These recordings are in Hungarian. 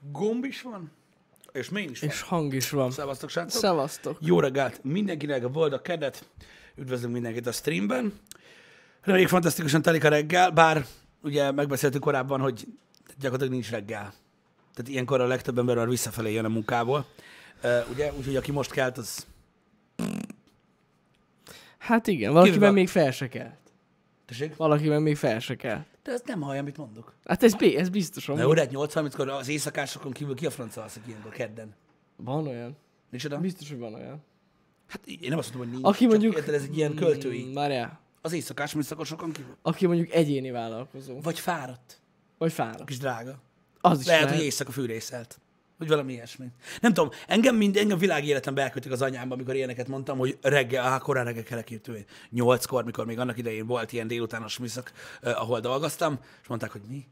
Gomb is van, és main is van. És hang is van. Szevasztok, srácok! Szevasztok. Jó reggelt mindenkinek, a boldog kedet. Üdvözlünk mindenkit a streamben. Reméljük fantasztikusan telik a reggel, bár ugye megbeszéltük korábban, hogy gyakorlatilag nincs reggel. Tehát ilyenkor a legtöbb ember már visszafelé jön a munkából. Uh, ugye, úgyhogy aki most kelt, az... Hát igen, valakiben még fel se kelt. Tessék? Valakiben még fel se kelt. De ez nem hallja, amit mondok. Hát ez, ez biztos. Na amúgy. jó, de 8.30-kor az éjszakásokon kívül ki a francia alszik ilyenkor kedden? Van olyan. Micsoda? Biztos, hogy van olyan. Hát én nem azt mondom, hogy nincs. Aki mondjuk... Érted, ez egy ilyen költői. Mm, Várjál. Az éjszakás műszakosokon kívül. Aki mondjuk egyéni vállalkozó. Vagy fáradt. Vagy fáradt. Kis drága. Az is Lehet, lehet. hogy éjszaka fűrészelt. Vagy valami ilyesmi. Nem tudom, engem, mind, engem világéletemben elkötik az anyámba, amikor ilyeneket mondtam, hogy reggel, á, korán reggel kell elképtően. Nyolckor, mikor még annak idején volt ilyen délutános műszak, eh, ahol dolgoztam, és mondták, hogy mi?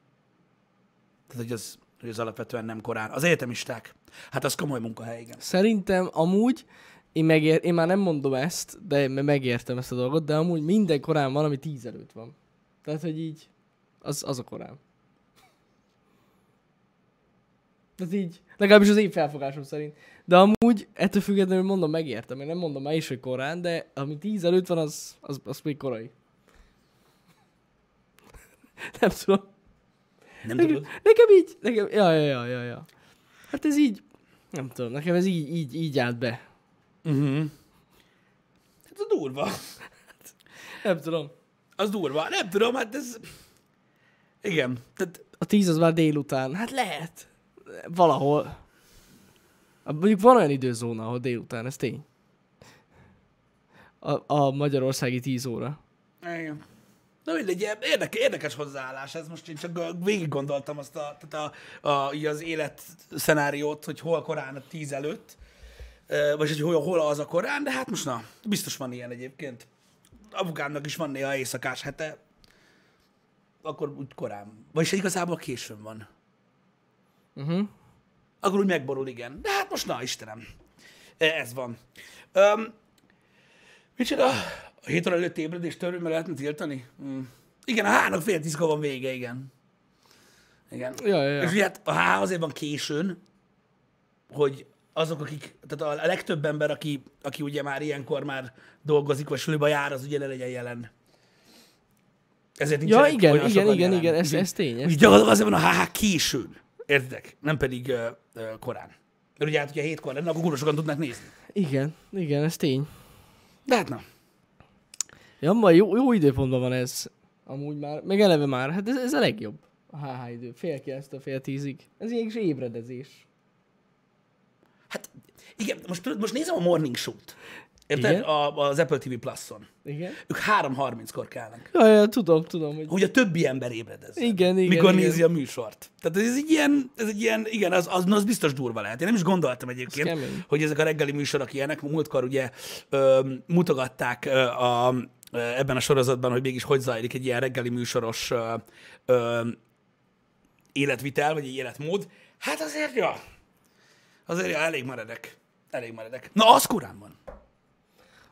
Tehát, hogy az, hogy az alapvetően nem korán. Az egyetemisták. Hát az komoly munkahely, igen. Szerintem amúgy, én, megér, én már nem mondom ezt, de me- megértem ezt a dolgot, de amúgy minden korán van, ami tíz előtt van. Tehát, hogy így, az, az a korán. Tehát így, legalábbis az én felfogásom szerint. De amúgy, ettől függetlenül mondom, megértem. Én nem mondom már is, hogy korán, de ami tíz előtt van, az, az, az még korai. nem tudom. Nem Nekem, tudod? nekem így, nekem, ja, ja, ja, ja, ja. Hát ez így, nem tudom, nekem ez így, így, így állt be. Uh-huh. Hát az durva. Nem tudom. Az durva. Nem tudom, hát ez... Igen. Tehát A tíz az már délután. Hát lehet. Valahol. Ah, Mondjuk van olyan időzóna, ahol délután, ez tény. A, a magyarországi 10 óra. Igen. Na mindegy, érdekes, érdekes hozzáállás ez. Most én csak végig gondoltam azt a, tehát a, a, így az élet szenáriót, hogy hol korán a tíz előtt, vagy hogy hol, hol az a korán, de hát most na, biztos van ilyen egyébként. Apukámnak is van néha éjszakás hete, akkor úgy korán. Vagyis igazából későn van. Uh-huh. Akkor úgy megborul, igen. De hát most na, Istenem. Ez van. Um, micsoda? A hét óra előtt ébredés törvényben lehetne tiltani? Mm. Igen, a hának fél tízkor van vége, igen. Igen. Ja, ja, ja. És ugye hát a há azért van későn, hogy azok, akik, tehát a legtöbb ember, aki, aki ugye már ilyenkor már dolgozik, vagy suliba jár, az ugye ne legyen jelen. Ezért Ja, nincsenek igen, olyan igen, igen, jelen. igen, ez, ez tény. Ez úgy gyakorlatilag azért van a HH későn. Értitek? Nem pedig uh, uh, korán. Mert ugye hát, hogyha hétkor lenne, akkor kurva sokan tudnák nézni. Igen, igen, ez tény. De hát na. Ja, ma jó, jó időpontban van ez. Amúgy már, meg eleve már, hát ez, ez a legjobb. A HH idő. Fél kilenctől fél tízig. Ez ilyen kis ébredezés. Hát igen, most, most nézem a Morning Show-t. Érted? Igen. A, az Apple TV Plus-on. Igen? Ők 3.30-kor kelnek. Ja, ja, tudom, tudom, hogy... Hogy a többi ember ébredez. Igen, igen, Mikor igen. nézi a műsort. Tehát ez egy ilyen, ez egy ilyen igen, az, az, az biztos durva lehet. Én nem is gondoltam egyébként, kemény. hogy ezek a reggeli műsorok ilyenek. Múltkor ugye ö, mutogatták ö, a, ö, ebben a sorozatban, hogy mégis hogy zajlik egy ilyen reggeli műsoros ö, ö, életvitel, vagy egy életmód. Hát azért, ja, azért ja, elég meredek. Elég meredek. Na, az korán van.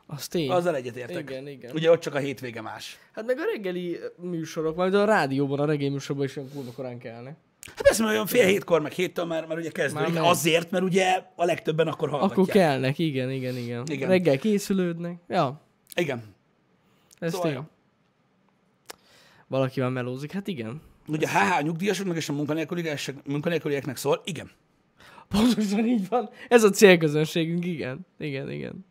Az tény. Azzal egyetértek. Igen, igen. Ugye ott csak a hétvége más. Hát meg a reggeli műsorok, majd a rádióban, a reggeli műsorban is olyan kurva korán kelnek. Hát persze, mert olyan fél hétkor, meg héttől már, már ugye kezdődik. Már azért, mert ugye a legtöbben akkor hallgatják. Akkor kelnek, igen, igen, igen, Igen. Reggel készülődnek. Ja, Igen. ez Szóval, tény. Valaki már melózik, hát igen. Ugye HH nyugdíjasoknak és a munkanélkülieknek szól. Igen. Pontosan így van. Ez a célközönségünk, igen. Igen, igen.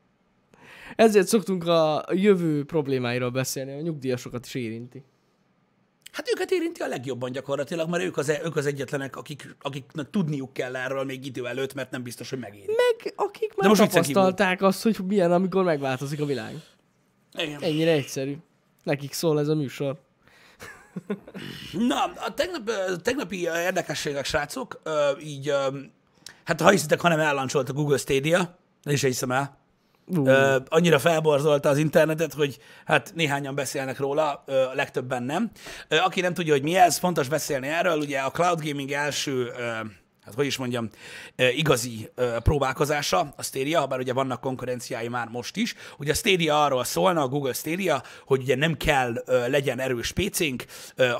Ezért szoktunk a jövő problémáiról beszélni, a nyugdíjasokat is érinti. Hát őket érinti a legjobban gyakorlatilag, mert ők az, e- ők az egyetlenek, akik, akiknek tudniuk kell erről még idő előtt, mert nem biztos, hogy megéri. Meg akik már most viccen tapasztalták azt, hogy milyen, amikor megváltozik a világ. Igen. Ennyire egyszerű. Nekik szól ez a műsor. Na, a tegnap, tegnapi érdekességek, srácok, így, hát ha hiszitek, hanem ellancsolt a Google Stadia, is hiszem el. Uh, Ö, annyira felborzolta az internetet, hogy hát néhányan beszélnek róla, ö, a legtöbben nem. Ö, aki nem tudja, hogy mi ez, fontos beszélni erről, ugye a cloud gaming első ö, hát hogy is mondjam, igazi próbálkozása a Stadia, bár ugye vannak konkurenciái már most is. Ugye a Stadia arról szólna, a Google Stadia, hogy ugye nem kell legyen erős PC-nk,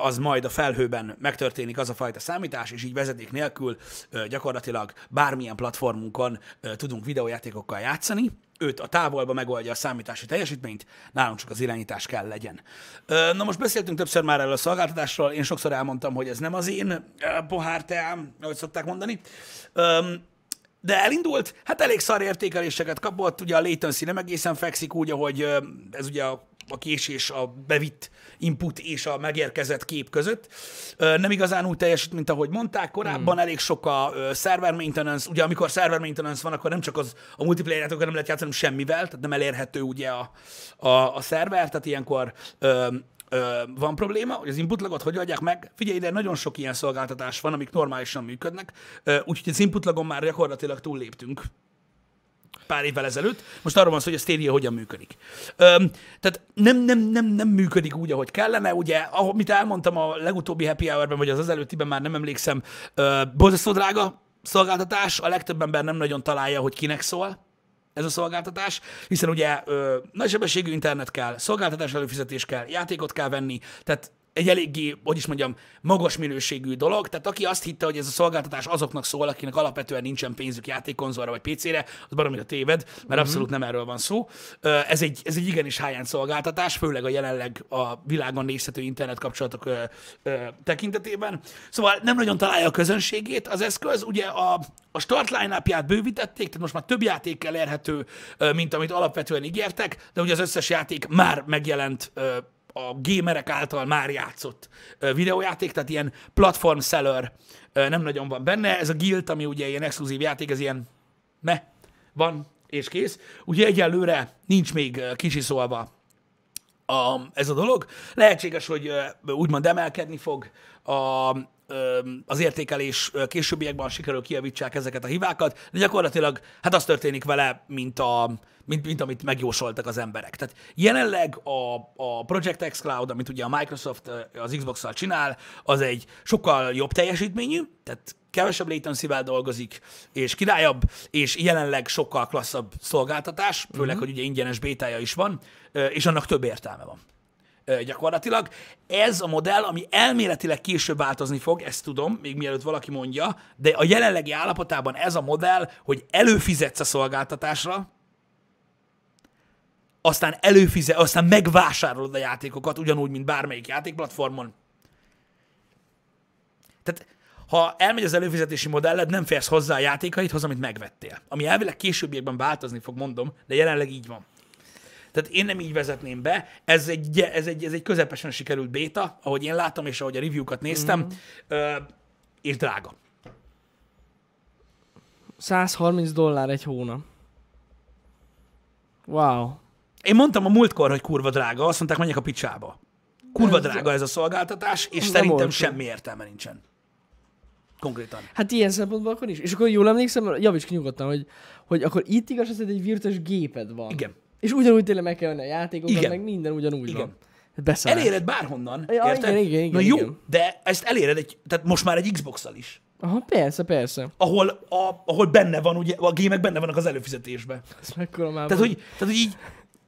az majd a felhőben megtörténik az a fajta számítás, és így vezeték nélkül gyakorlatilag bármilyen platformunkon tudunk videójátékokkal játszani, őt a távolba megoldja a számítási teljesítményt, nálunk csak az irányítás kell legyen. Na most beszéltünk többször már erről a szolgáltatásról, én sokszor elmondtam, hogy ez nem az én pohár teám, ahogy szokták mondani. De elindult, hát elég szar értékeléseket kapott, ugye a latency nem egészen fekszik úgy, ahogy ez ugye a, a késés, a bevitt input és a megérkezett kép között. Nem igazán úgy teljesít, mint ahogy mondták korábban, hmm. elég sok a server maintenance, ugye amikor server maintenance van, akkor nem csak az a multiplayer nem lehet játszani semmivel, tehát nem elérhető ugye a, a, a szerver, tehát ilyenkor ö, ö, van probléma, hogy az inputlagot hogy adják meg. Figyelj ide, nagyon sok ilyen szolgáltatás van, amik normálisan működnek, úgyhogy az inputlagon már gyakorlatilag túlléptünk pár évvel ezelőtt. Most arról van szó, hogy a Stadia hogyan működik. Öm, tehát nem, nem, nem, nem működik úgy, ahogy kellene. Ugye, amit elmondtam a legutóbbi happy hour-ben, vagy az az előttiben már nem emlékszem, ö, borzasztó drága szolgáltatás, a legtöbb ember nem nagyon találja, hogy kinek szól ez a szolgáltatás, hiszen ugye ö, nagysebességű internet kell, szolgáltatás előfizetés kell, játékot kell venni, tehát egy eléggé, hogy is mondjam, magas minőségű dolog. Tehát aki azt hitte, hogy ez a szolgáltatás azoknak szól, akinek alapvetően nincsen pénzük játékkonzolra vagy PC-re, az baromira téved, mert uh-huh. abszolút nem erről van szó. Ez egy, ez egy igenis high szolgáltatás, főleg a jelenleg a világon nézhető internet kapcsolatok ö, ö, tekintetében. Szóval nem nagyon találja a közönségét az eszköz. Ugye a, a start line bővítették, tehát most már több játékkel érhető, ö, mint amit alapvetően ígértek, de ugye az összes játék már megjelent a gamerek által már játszott videójáték, tehát ilyen platform seller nem nagyon van benne. Ez a Guild, ami ugye ilyen exkluzív játék, ez ilyen me, van és kész. Ugye egyelőre nincs még ö, kisiszolva a, ez a dolog. Lehetséges, hogy úgymond emelkedni fog a, az értékelés későbbiekben sikerül kijavítsák ezeket a hibákat, de gyakorlatilag hát az történik vele, mint, a, mint, mint amit megjósoltak az emberek. Tehát jelenleg a, a Project X Cloud, amit ugye a Microsoft az Xbox-szal csinál, az egy sokkal jobb teljesítményű, tehát kevesebb latency dolgozik, és királyabb, és jelenleg sokkal klasszabb szolgáltatás, főleg, uh-huh. hogy ugye ingyenes bétája is van, és annak több értelme van gyakorlatilag. Ez a modell, ami elméletileg később változni fog, ezt tudom, még mielőtt valaki mondja, de a jelenlegi állapotában ez a modell, hogy előfizetsz a szolgáltatásra, aztán előfizet, aztán megvásárolod a játékokat, ugyanúgy, mint bármelyik játékplatformon. Tehát ha elmegy az előfizetési modelled, nem férsz hozzá a játékaidhoz, amit megvettél. Ami elvileg későbbiekben változni fog, mondom, de jelenleg így van. Tehát én nem így vezetném be. Ez egy, ez egy, ez egy közepesen sikerült béta, ahogy én láttam, és ahogy a review-kat néztem, mm. ö, és drága. 130 dollár egy hónap. Wow. Én mondtam a múltkor, hogy kurva drága, azt mondták, menjek a picsába. Kurva Ez- drága ez a szolgáltatás, és szerintem olcsó. semmi értelme nincsen. Konkrétan. Hát ilyen szempontból akkor is. És akkor jól emlékszem, javíts ki nyugodtan, hogy, hogy akkor itt igaz, az, hogy egy virtuális géped van. Igen. És ugyanúgy tényleg meg kell venni a játékokat, Igen. meg minden ugyanúgy Igen. van. Beszarás. Eléred bárhonnan, Ja, érted? igen, igen, igen, Na jó, igen. de ezt eléred egy, tehát most már egy Xbox-szal is. Aha, persze, persze. Ahol, a, ahol benne van, ugye, a gémek benne vannak az előfizetésben. Ez mekkora már Tehát, hogy, tehát, hogy így,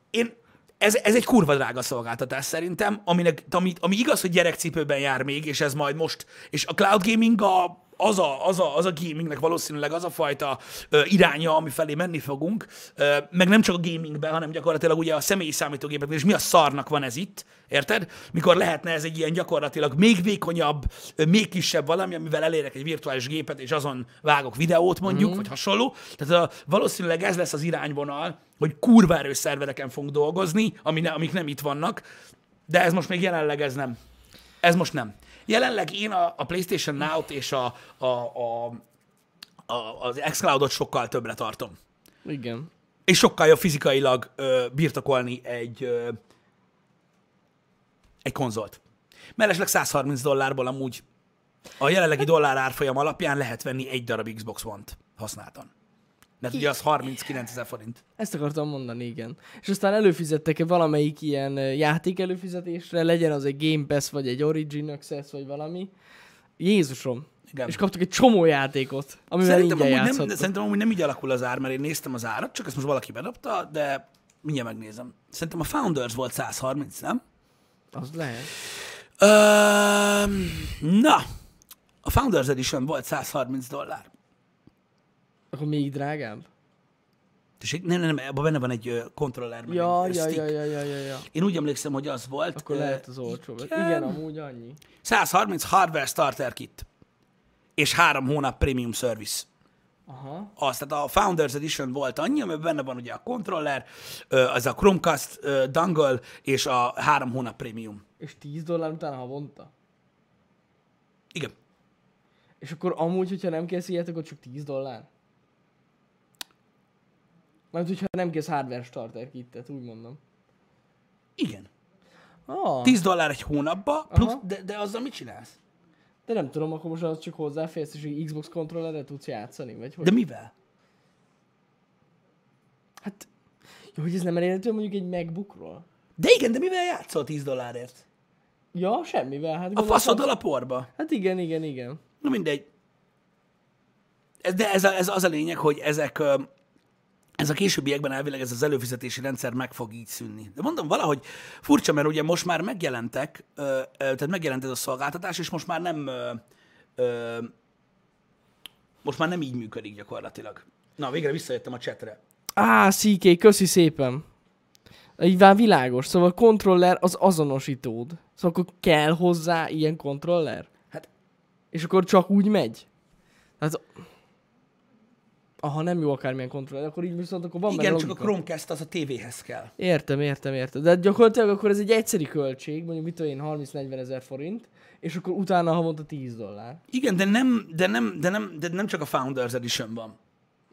én, ez, ez egy kurva drága szolgáltatás szerintem, aminek, ami, ami igaz, hogy gyerekcipőben jár még, és ez majd most, és a cloud gaming a, az, a, az, a, az a gamingnek valószínűleg az a fajta ö, iránya, ami felé menni fogunk, ö, meg nem csak a gamingben, hanem gyakorlatilag ugye a személyi számítógépekben, és mi a szarnak van ez itt, érted? Mikor lehetne ez egy ilyen gyakorlatilag még vékonyabb, ö, még kisebb valami, amivel elérek egy virtuális gépet, és azon vágok videót mondjuk, mm. vagy hasonló. Tehát a, valószínűleg ez lesz az irányvonal, hogy kurva erős szervereken fogunk dolgozni, ami ne, amik nem itt vannak, de ez most még jelenleg ez nem. Ez most nem. Jelenleg én a, a PlayStation Now-t és a, a, a, a, az xCloud-ot sokkal többre tartom. Igen. És sokkal jobb fizikailag ö, birtokolni egy, ö, egy konzolt. Mellesleg 130 dollárból amúgy a jelenlegi dollár árfolyam alapján lehet venni egy darab Xbox One-t használtan. Mert ugye az 39 ezer forint. Ezt akartam mondani, igen. És aztán előfizettek valamelyik ilyen játék előfizetésre, legyen az egy Game Pass, vagy egy Origin Access, vagy valami. Jézusom. Igen. És kaptuk egy csomó játékot, amivel Szerintem ingyen amúgy, nem, szerintem amúgy nem így alakul az ár, mert én néztem az árat, csak ezt most valaki bedobta, de mindjárt megnézem. Szerintem a Founders volt 130, nem? Az lehet. Ö, na, a Founders Edition volt 130 dollár. Akkor még drágább? Tessék, nem, nem, nem, abban benne van egy kontroller. meg Ja, egy, ja, ja, ja, ja, ja, ja. Én úgy emlékszem, hogy az volt. Akkor lehet az olcsóbb. igen. Igen, amúgy annyi. 130 hardware starter kit. És három hónap premium service. Aha. Az, tehát a Founders Edition volt annyi, amiben benne van ugye a controller, ö, az a Chromecast ö, dongle és a három hónap premium. És 10 dollár utána havonta? Igen. És akkor amúgy, hogyha nem kész ilyet, akkor csak 10 dollár? Mert hogyha nem kész hardware starter kittet, úgy mondom. Igen. Ah, 10 dollár egy hónapba, plusz, Aha. de, de azzal mit csinálsz? de nem tudom, akkor most az csak hozzáférsz, és egy Xbox kontrollerre tudsz játszani, vagy hogy? De mivel? Hát, jó, hogy ez nem elérhető mondjuk egy MacBookról? De igen, de mivel játszol 10 dollárért? Ja, semmivel. Hát A gondoltam- faszoddal a porba. Hát igen, igen, igen. Na mindegy. De ez, a, ez az a lényeg, hogy ezek, ez a későbbiekben elvileg ez az előfizetési rendszer meg fog így szűnni. De mondom, valahogy furcsa, mert ugye most már megjelentek, tehát megjelent ez a szolgáltatás, és most már nem most már nem így működik gyakorlatilag. Na, végre visszajöttem a chatre. Á, CK, köszi szépen. Így már világos. Szóval a kontroller az azonosítód. Szóval akkor kell hozzá ilyen kontroller? Hát És akkor csak úgy megy? Hát... Aha, nem jó akármilyen kontroller, akkor így viszont akkor van igen, csak a. Chromecast az a tévéhez kell. Értem, értem, értem. De gyakorlatilag akkor ez egy egyszeri költség, mondjuk mit tudom én, 30-40 ezer forint, és akkor utána havonta 10 dollár. Igen, de nem, de nem, de nem, de nem csak a Founders Edition van,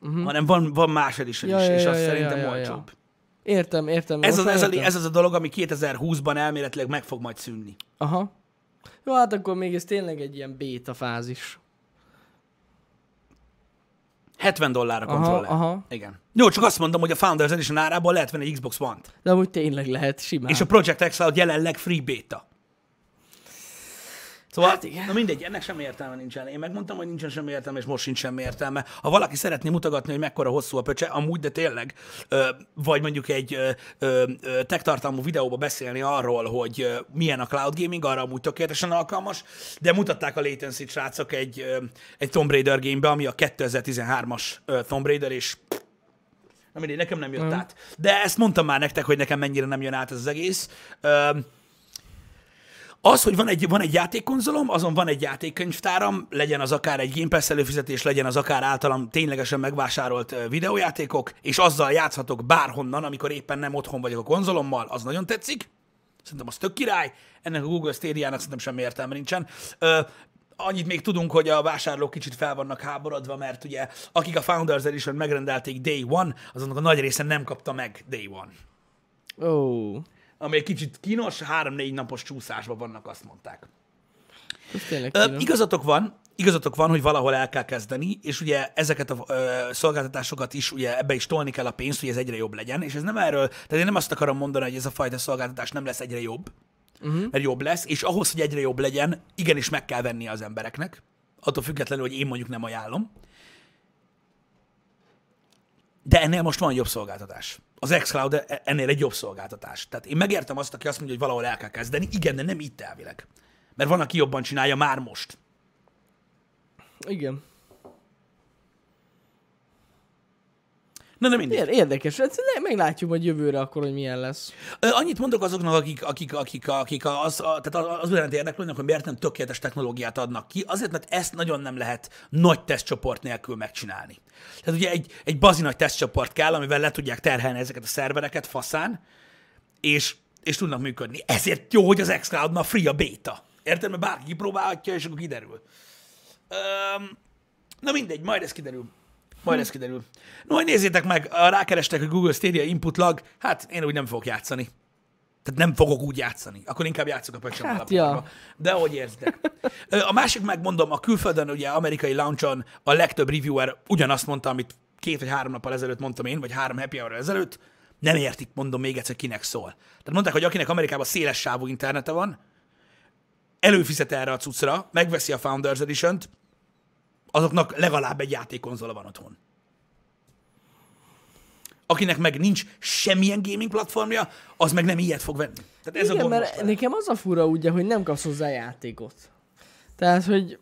uh-huh. hanem van, van más edition Ja, is, ja, és ja, az ja, szerintem ja, ja, olcsóbb. Értem, értem. Ez az, ez, a, értem. ez az a dolog, ami 2020-ban elméletileg meg fog majd szűnni. Aha. Jó, hát akkor még ez tényleg egy ilyen béta fázis. 70 dollár a Aha, kontroller. aha. Igen. Jó, csak azt mondom, hogy a Founders Edition árából lehet venni egy Xbox One-t. De amúgy tényleg lehet simán. És a Project X Cloud jelenleg free beta. Szóval, Hát igen. na mindegy, ennek semmi értelme nincsen. Én megmondtam, hogy nincsen semmi értelme, és most sincs semmi értelme. Ha valaki szeretné mutogatni, hogy mekkora hosszú a pöcse, amúgy, de tényleg, vagy mondjuk egy tech tartalmú videóba beszélni arról, hogy milyen a cloud gaming, arra amúgy tökéletesen alkalmas, de mutatták a latency srácok egy, egy Tomb Raider gamebe, ami a 2013-as ö, Tomb Raider, és Na mindegy, nekem nem jött Mhm. át. De ezt mondtam már nektek, hogy nekem mennyire nem jön át ez az egész. Az, hogy van egy, van egy játékkonzolom, azon van egy játékkönyvtáram, legyen az akár egy Game Pass előfizetés, legyen az akár általam ténylegesen megvásárolt videójátékok, és azzal játszhatok bárhonnan, amikor éppen nem otthon vagyok a konzolommal, az nagyon tetszik. Szerintem az tök király. Ennek a Google Stadia-nak szerintem semmi értelme nincsen. Ö, annyit még tudunk, hogy a vásárlók kicsit fel vannak háborodva, mert ugye akik a Founders Edition megrendelték Day One, azonnak a nagy része nem kapta meg Day One Ó, ami egy kicsit kínos, három-négy napos csúszásban vannak, azt mondták. Ö, igazatok van, igazatok van, hogy valahol el kell kezdeni, és ugye ezeket a ö, szolgáltatásokat is, ugye ebbe is tolni kell a pénzt, hogy ez egyre jobb legyen, és ez nem erről, tehát én nem azt akarom mondani, hogy ez a fajta szolgáltatás nem lesz egyre jobb, uh-huh. mert jobb lesz, és ahhoz, hogy egyre jobb legyen, igenis meg kell venni az embereknek, attól függetlenül, hogy én mondjuk nem ajánlom. De ennél most van jobb szolgáltatás. Az xCloud e- ennél egy jobb szolgáltatás. Tehát én megértem azt, aki azt mondja, hogy valahol el kell kezdeni. Igen, de nem itt elvileg. Mert van, aki jobban csinálja már most. Igen. Na, de mindegy. Ér- érdekes. Hát meglátjuk majd jövőre akkor, hogy milyen lesz. Annyit mondok azoknak, akik, akik, akik, akik az, a, tehát az olyan érdeklődnek, hogy miért nem tökéletes technológiát adnak ki, azért, mert ezt nagyon nem lehet nagy tesztcsoport nélkül megcsinálni. Tehát ugye egy, egy bazi nagy tesztcsoport kell, amivel le tudják terhelni ezeket a szervereket faszán, és, és tudnak működni. Ezért jó, hogy az xCloud-nál free a beta. Érted? Mert bárki kipróbálhatja, és akkor kiderül. Öm, na mindegy, majd ez kiderül. Majd ez kiderül. No, hogy nézzétek meg, rákerestek a Google Stadia input lag, hát én úgy nem fogok játszani. Tehát nem fogok úgy játszani. Akkor inkább játszok a pöcsöm Hát, ja. De ahogy érzitek. A másik megmondom, a külföldön, ugye amerikai launchon a legtöbb reviewer ugyanazt mondta, amit két vagy három nappal ezelőtt mondtam én, vagy három happy hour ezelőtt, nem értik, mondom még egyszer, kinek szól. Tehát mondták, hogy akinek Amerikában széles sávú internete van, előfizet erre a cuccra, megveszi a Founders Edition-t, azoknak legalább egy játékkonzola van otthon. Akinek meg nincs semmilyen gaming platformja, az meg nem ilyet fog venni. Tehát ez a Igen, gond mert vele. nekem az a fura ugye, hogy nem kapsz hozzá játékot. Tehát, hogy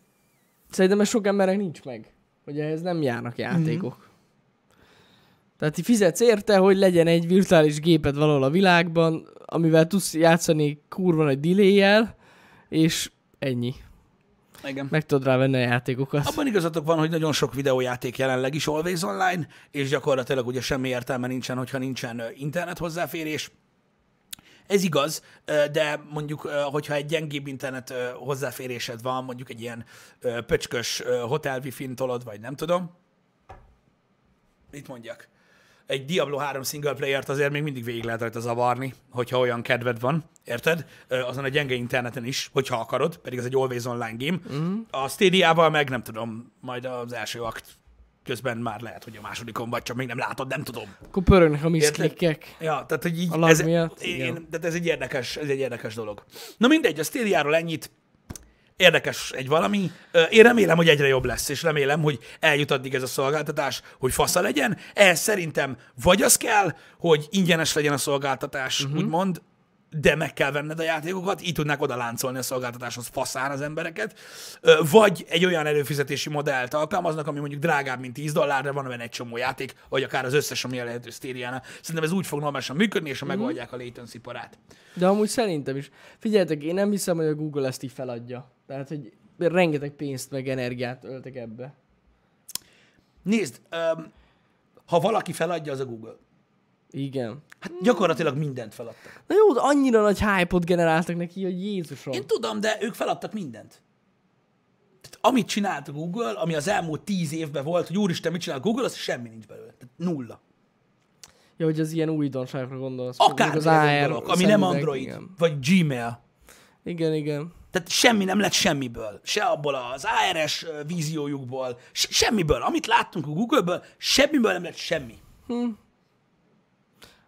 szerintem ez sok embernek nincs meg, hogy ehhez nem járnak játékok. Mhm. Tehát ti fizetsz érte, hogy legyen egy virtuális géped valahol a világban, amivel tudsz játszani kurva nagy delay és ennyi. Igen. Meg tudod rá venni a játékokat. Abban igazatok van, hogy nagyon sok videójáték jelenleg is always online, és gyakorlatilag ugye semmi értelme nincsen, hogyha nincsen internet hozzáférés. Ez igaz, de mondjuk, hogyha egy gyengébb internet hozzáférésed van, mondjuk egy ilyen pöcskös hotel wifi tolod, vagy nem tudom, mit mondjak? Egy Diablo 3 single player-t azért még mindig végig lehet rajta zavarni, hogyha olyan kedved van, érted? Azon a gyenge interneten is, hogyha akarod, pedig ez egy always online game. Uh-huh. A Stadia-val meg nem tudom, majd az első akt közben már lehet, hogy a másodikon vagy, csak még nem látod, nem tudom. Akkor pörögnek a Érted? miszklikkek. Ja, tehát, hogy így, A ez, miatt? én, tehát ez egy érdekes, ez egy érdekes dolog. Na mindegy, a Stadia-ról ennyit, érdekes egy valami. Én remélem, hogy egyre jobb lesz, és remélem, hogy eljut addig ez a szolgáltatás, hogy fasza legyen. Ehhez szerintem vagy az kell, hogy ingyenes legyen a szolgáltatás, uh-huh. úgymond, de meg kell venned a játékokat, így tudnák oda láncolni a szolgáltatáshoz faszán az embereket, vagy egy olyan előfizetési modellt alkalmaznak, ami mondjuk drágább, mint 10 dollár, de van benne egy csomó játék, vagy akár az összes, ami elérhető Stadia-nál. Szerintem ez úgy fog normálisan működni, és ha Mhm. megoldják a latency parát. De amúgy szerintem is. Figyeljetek, én nem hiszem, hogy a Google ezt így feladja. Tehát, hogy rengeteg pénzt meg energiát öltek ebbe. Nézd, öm, ha valaki feladja, az a Google. Igen. Hát gyakorlatilag mindent feladtak. Na jó, de annyira nagy hype-ot generáltak neki, hogy Jézusom. Én tudom, de ők feladtak mindent. Tehát amit csinált Google, ami az elmúlt tíz évben volt, hogy úristen, mit csinál Google, az semmi nincs belőle. Tehát nulla. Ja, hogy az ilyen újdonságokra gondolsz. Akár az AR gondolok, ami nem Android, Igen. vagy Gmail. igen, igen. Tehát semmi nem lett semmiből. Se abból az ARS víziójukból, se, semmiből. Amit láttunk a Google-ből, semmiből nem lett semmi.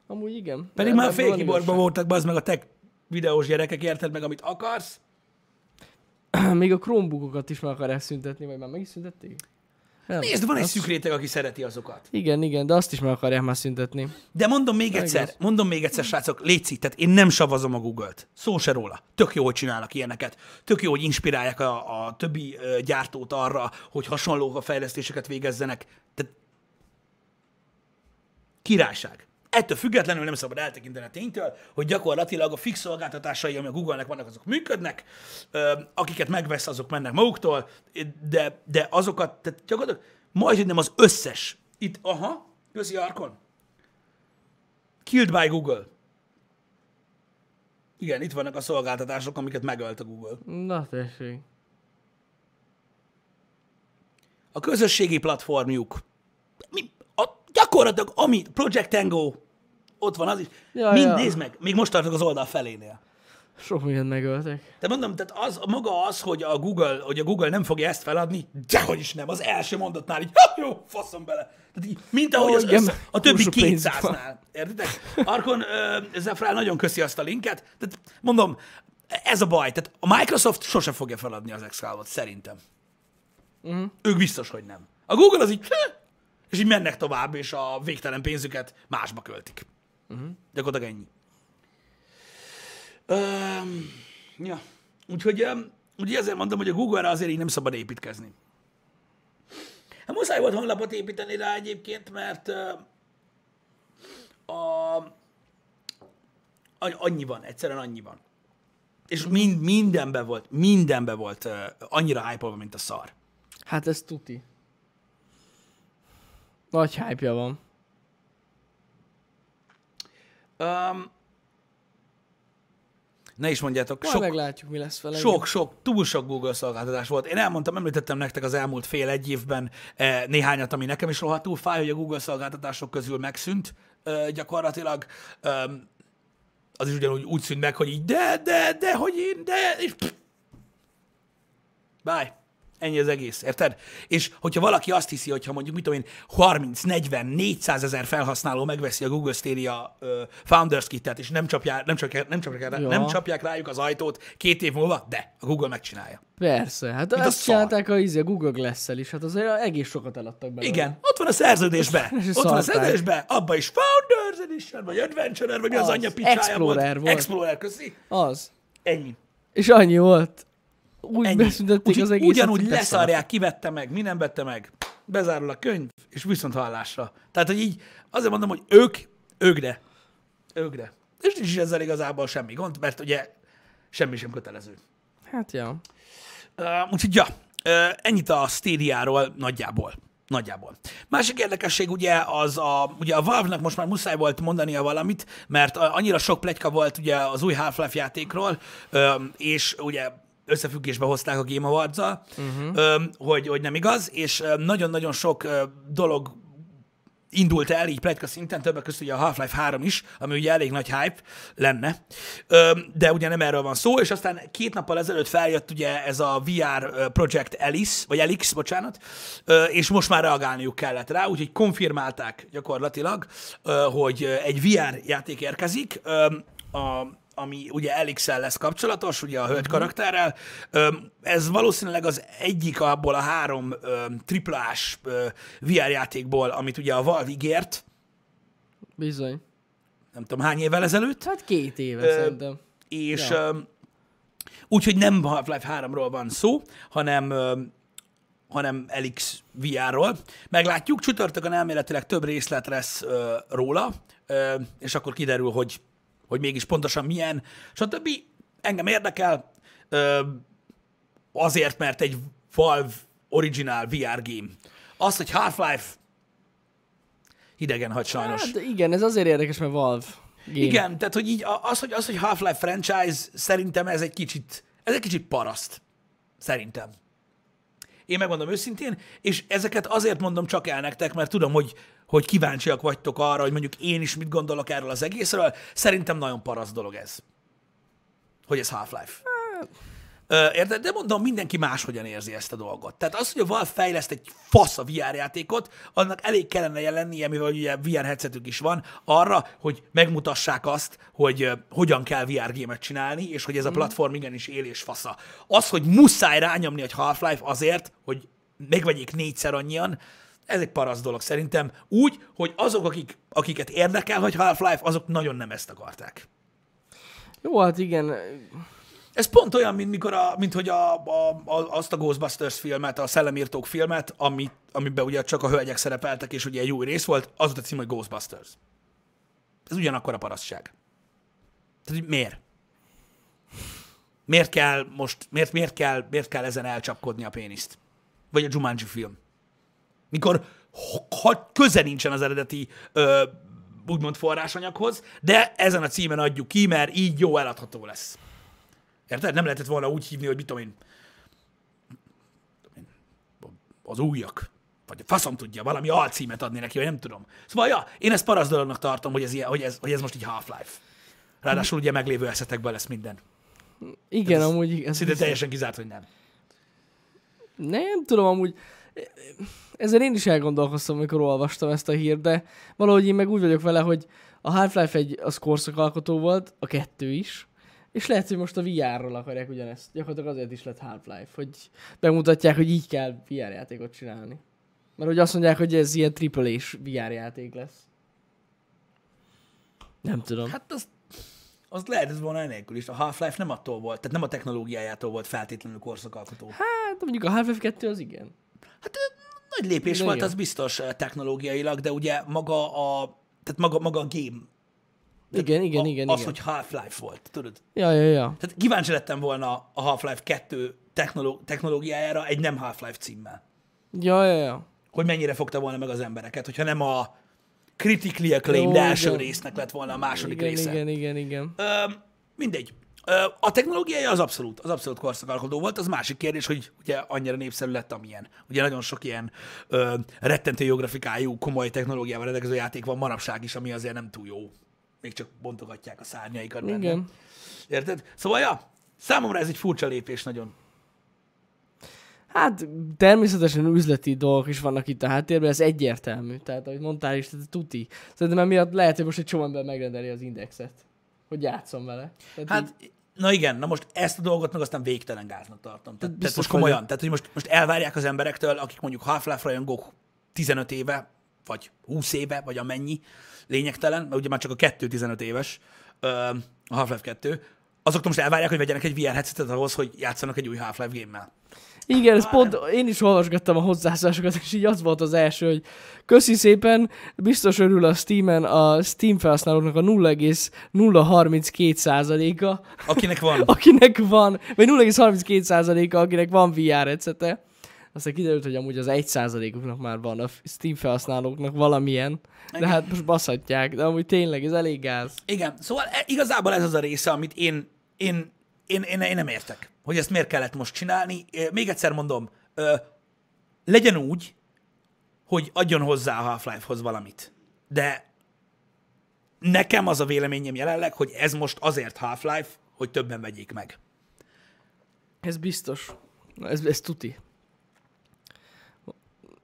Amúgy igen. Pedig De már igazság. voltak, az meg a tech videós gyerekek, érted meg, amit akarsz. Még a Chromebookokat is meg akarják szüntetni, vagy már meg is szüntették? Nem. Nézd, van egy Azt- szűk réteg, aki szereti azokat. Igen, igen, de azt is meg akarják már szüntetni. De mondom még egyszer, igaz. mondom még egyszer, srácok, létszik, tehát én nem savazom a Google-t. Szó se róla. Tök jó, hogy csinálnak ilyeneket. Tök jó, hogy inspirálják a, a többi gyártót arra, hogy hasonló fejlesztéseket végezzenek. Tehát királyság. Ettől függetlenül nem szabad eltekinteni a ténytől, hogy gyakorlatilag a fix szolgáltatásai, ami a Google-nek vannak, azok működnek, akiket megvesz, azok mennek maguktól, de, de azokat, tehát gyakorlatilag majdnem az összes. Itt, aha, köszi Arkon. Killed by Google. Igen, itt vannak a szolgáltatások, amiket megölt a Google. Na tessék. A közösségi platformjuk. Mi, a, gyakorlatilag, ami Project Tango, ott van az is. Ja, Mind, ja. nézd meg, még most tartok az oldal felénél. Sok mindent megöltek. De mondom, tehát az, maga az, hogy a Google, hogy a Google nem fogja ezt feladni, dehogy is nem, az első mondatnál így, ha, jó, faszom bele. Tehát így, mint ahogy Ó, az igen, össze, a többi kurva pénzük van. 200-nál. Értitek? Arkon, uh, Zefrál nagyon köszi azt a linket. Tehát mondom, ez a baj. Tehát a Microsoft sose fogja feladni az Excalibur-t, szerintem. Uh-huh. Ők biztos, hogy nem. A Google az így, és így mennek tovább, és a végtelen pénzüket másba költik. Uh-huh. Gyakorlatilag ennyi. Um, ja. Úgyhogy, um, ugye ezért mondom, hogy a Google-ra azért így nem szabad építkezni. Hát muszáj volt honlapot építeni rá egyébként, mert uh, a, a, annyi van, egyszerűen annyi van. És mind, mindenben volt, mindenben volt uh, annyira hype mint a szar. Hát ez tuti. Nagy hype van. Um, ne is mondjátok, Majd sok, meglátjuk, mi lesz vele. Sok, sok, túl sok Google szolgáltatás volt. Én elmondtam, említettem nektek az elmúlt fél egy évben eh, néhányat, ami nekem is rohadtul fáj, hogy a Google szolgáltatások közül megszűnt eh, gyakorlatilag. Um, az is ugyanúgy úgy szűnt meg, hogy így de, de, de, hogy én, de, és pff. Bye. Ennyi az egész, érted? És hogyha valaki azt hiszi, hogyha mondjuk, mit tudom én, 30, 40, 400 ezer felhasználó megveszi a Google Stadia uh, Founders Kitet, és nem csapják, nem, csapják, nem, csapják, Ja. nem csapják rájuk az ajtót két év múlva, de a Google megcsinálja. Persze, hát a ezt csinálták a, izé, a Google Glass-el is, hát azért egész sokat eladtak belőle. Igen, ott van a szerződésben. És Ott van a szarták. szerződésben, abba is Founders Edition, vagy Adventurer, vagy az Az. anyja picsája Explorer volt. volt. Explorer, köszi. Az. Ennyi. És annyi volt. Úgy Ennyi. beszüntették Úgyhogy az egészet. ugyanúgy hogy leszarják, kivette meg, mi nem vette meg. Bezárul a könyv, és viszont hallásra. Tehát, hogy így azért mondom, hogy ők, őkre. Őkre. És nincs is ezzel igazából semmi gond, mert ugye semmi sem kötelező. Hát ja. Uh, úgyhogy ja, uh, ennyit a Stadia-ról nagyjából. Nagyjából. Másik érdekesség ugye az a, ugye a Valve-nak most már muszáj volt mondania valamit, mert annyira sok pletyka volt ugye az új Half-Life játékról, és ugye összefüggésbe hozták a Game awards uh-huh. hogy, hogy nem igaz, és nagyon-nagyon sok dolog indult el így pletyka szinten, többek között ugye a Half-Life 3 is, ami ugye elég nagy hype lenne, de ugye nem erről van szó, és aztán két nappal ezelőtt feljött ugye ez a VR Project Alice, vagy Elix, bocsánat, és most már reagálniuk kellett rá, úgyhogy konfirmálták gyakorlatilag, hogy egy VR játék érkezik, a, ami ugye elix lesz kapcsolatos, ugye a hölgy karakterrel. Öm, Ez valószínűleg az egyik abból a három triplás VR játékból, amit ugye a Valve ígért, Bizony. nem tudom hány évvel ezelőtt, Hát két éve Ö, szerintem. és Ja. úgyhogy nem Half-Life 3-ról van szó, hanem, hanem Elix VR-ról. Meglátjuk, csütörtökön elméletileg több részlet lesz ö, róla, ö, és akkor kiderül, hogy, hogy mégis pontosan milyen, stb. Engem érdekel, azért, mert egy Valve original VR game. Az, hogy Half-Life hidegen hagy sajnos. Hát igen, ez azért érdekes, mert Valve. Game. Igen, tehát hogy így az, hogy, az, hogy Half-Life franchise, szerintem ez egy kicsit, ez egy kicsit paraszt. Szerintem. Én megmondom őszintén, és ezeket azért mondom csak el nektek, mert tudom, hogy, hogy kíváncsiak vagytok arra, hogy mondjuk én is mit gondolok erről az egészről. Szerintem nagyon paraszt dolog ez. Hogy ez Half-Life. Érted? De mondom, mindenki máshogyan érzi ezt a dolgot. Tehát az, hogy a Valve fejleszt egy fasz a VR játékot, annak elég kellene jelennie, mivel ugye VR headsetük is van, arra, hogy megmutassák azt, hogy hogyan kell VR gémet csinálni, és hogy ez a platform igenis él és fasza. Az, hogy muszáj rányomni egy Half-Life azért, hogy megvegyék négyszer annyian, ez egy parasz dolog szerintem. Úgy, hogy azok, akik, akiket érdekel, hogy Half-Life, azok nagyon nem ezt akarták. Jó, hát igen. Ez pont olyan, mint, mikor a, mint hogy a, a, a, azt a Ghostbusters filmet, a Szellemírtók filmet, ami, amiben ugye csak a hölgyek szerepeltek, és ugye egy jó rész volt, az volt a cím, hogy Ghostbusters. Ez ugyanakkor a parasztság. Tehát hogy miért? Miért kell most, miért, miért, kell, miért kell ezen elcsapkodni a péniszt? Vagy a Jumanji film? Mikor ha köze nincsen az eredeti ö, úgymond forrásanyaghoz, de ezen a címen adjuk ki, mert így jó eladható lesz. Érted? Nem lehetett volna úgy hívni, hogy mit tudom én, az újak. Vagy a faszom tudja, valami alcímet adni neki, vagy nem tudom. Szóval, ja, én ezt parasz dolognak tartom, hogy ez, ilyen, hogy ez, hogy ez most így Half-Life. Ráadásul ugye meglévő eszetekben lesz minden. Igen, Ez amúgy igen. Szinte teljesen kizárt, hogy nem. Nem tudom, amúgy ezzel én is elgondolkoztam, amikor olvastam ezt a hírt, de valahogy én meg úgy vagyok vele, hogy a Half-Life egy az korszakalkotó volt, a kettő is, és lehet, hogy most a VR-ról akarják ugyanezt. Gyakorlatilag azért is lett Half-Life, hogy bemutatják, hogy így kell VR játékot csinálni. Mert hogy azt mondják, hogy ez ilyen triple és VR játék lesz. Nem tudom. Hát az, az lehet ez volna enélkül is. A Half-Life nem attól volt, tehát nem a technológiájától volt feltétlenül korszakalkotó. Hát mondjuk a Half-Life 2 az igen. Hát nagy lépés De volt, igen. az biztos technológiailag, de ugye maga a, tehát maga, maga a game, Igen, igen, a, igen, az, igen. hogy Half-Life volt, tudod? Ja, ja, ja. Tehát kíváncsi lettem volna a Half-Life 2 technoló- technológiájára egy nem Half-Life címmel. Ja, ja, ja. Hogy mennyire fogta volna meg az embereket, hogyha nem a critically acclaimed Jó, első igen. résznek lett volna a második Igen, része. igen, igen, igen. Ö, mindegy. Ö, a technológiája az abszolút, az abszolút korszakalkodó volt. Az másik kérdés, hogy ugye annyira népszerű lett, amilyen. Ugye nagyon sok ilyen ö, rettentő jó grafikájú, komoly technológiával rendelkező játék van manapság is, ami azért nem túl jó. Még csak bontogatják a szárnyaikat benne. Igen. Érted? Szóval, ja, számomra ez egy furcsa lépés nagyon. Hát természetesen üzleti dolgok is vannak itt a háttérben, ez egyértelmű. Tehát, ahogy mondtál is, tehát tuti. Szerintem emiatt lehet, hogy most egy csomó ember megrendeli az indexet, hogy játszom vele. Tehát Hát, így, na igen, na most ezt a dolgot meg aztán végtelen gáznak tartom. Tehát, tehát most komolyan, vagyok. tehát hogy most, most elvárják az emberektől, akik mondjuk Half-Life rajongók 15 éve, vagy 20 éve, vagy amennyi, lényegtelen, mert ugye már csak a 2 15 éves, a Half-Life 2, azoktól most elvárják, hogy vegyenek egy VR headsetet ahhoz, hogy játszanak egy új Half-Life game-mel. Igen, ez pont, én is olvasgattam a hozzászólásokat, és így az volt az első, hogy köszi szépen, biztos örül a Steam-en a Steam felhasználóknak a 0,032 százaléka, Akinek van. akinek van, vagy 0,32 százaléka, akinek van VR headsete. Aztán kiderült, hogy amúgy az 1 százalékuknak már van, a Steam felhasználóknak valamilyen. De Igen. hát most baszhatják, de amúgy tényleg ez elég gáz. Igen, szóval e- igazából ez az a része, amit én, én, én, én, én nem értek, hogy ezt miért kellett most csinálni. Még egyszer mondom, legyen úgy, hogy adjon hozzá a Half-Life-hoz valamit. De nekem az a véleményem jelenleg, hogy ez most azért Half-Life, hogy többen vegyék meg. Ez biztos. Ez, ez tuti.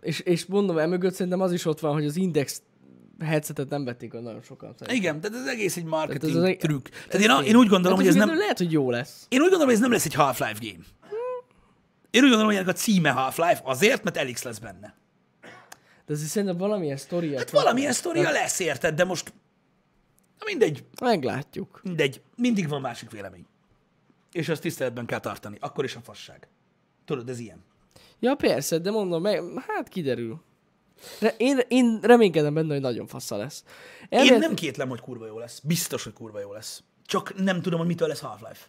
És, és mondom, emögött szerintem az is ott van, hogy az Index headsetet nem vették a nagyon sokan. Szerintem. Igen, tehát ez egész egy marketing Tehát ez az egy- trükk. Ez Tehát én, tény. én úgy gondolom, Hát hogy ez nem... Lehet, hogy jó lesz. Én úgy gondolom, hogy ez nem lesz egy Half-Life game. Én úgy gondolom, hogy ennek a címe Half-Life azért, mert Elix lesz benne. De azért szerintem valamilyen sztoria. Hát valamilyen sztoria lesz, érted, de most... Na mindegy, Meglátjuk. mindegy, mindig van másik vélemény. És azt tiszteletben kell tartani, akkor is a fasság. Tudod, ez ilyen. Ja, persze, de mondom, meg, hát kiderül. De én, én reménykedem benne, hogy nagyon fassa lesz. Én Elmélet- nem kétlem, hogy kurva jó lesz. Biztos, hogy kurva jó lesz. Csak nem tudom, hogy mitől lesz Half-Life.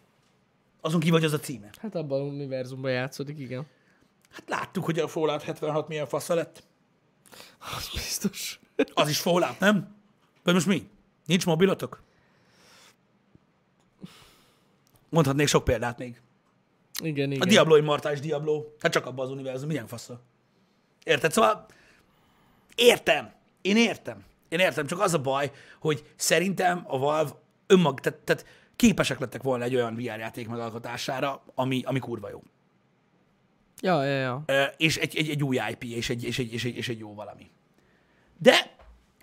Azon kívül, hogy az a címe. Hát abban az univerzumban játszódik, igen. Hát láttuk, hogy a Fallout 76 milyen fasza lett. Az biztos. Az is Fallout, nem? Vagy most mi? Nincs mobilotok? Mondhatnék sok példát még. Igen, A igen. Diablo Immortális Diablo. Hát csak abban az univerzum, milyen fasza. Érted? Szóval értem. Én értem. Én értem, csak az a baj, hogy szerintem a Valve önmag, tehát, tehát képesek lettek volna egy olyan VR játék megalkotására, ami, ami kurva jó. Ja, ja, ja. És egy, egy, egy új IP, és egy, és, egy, és, egy, és egy jó valami. De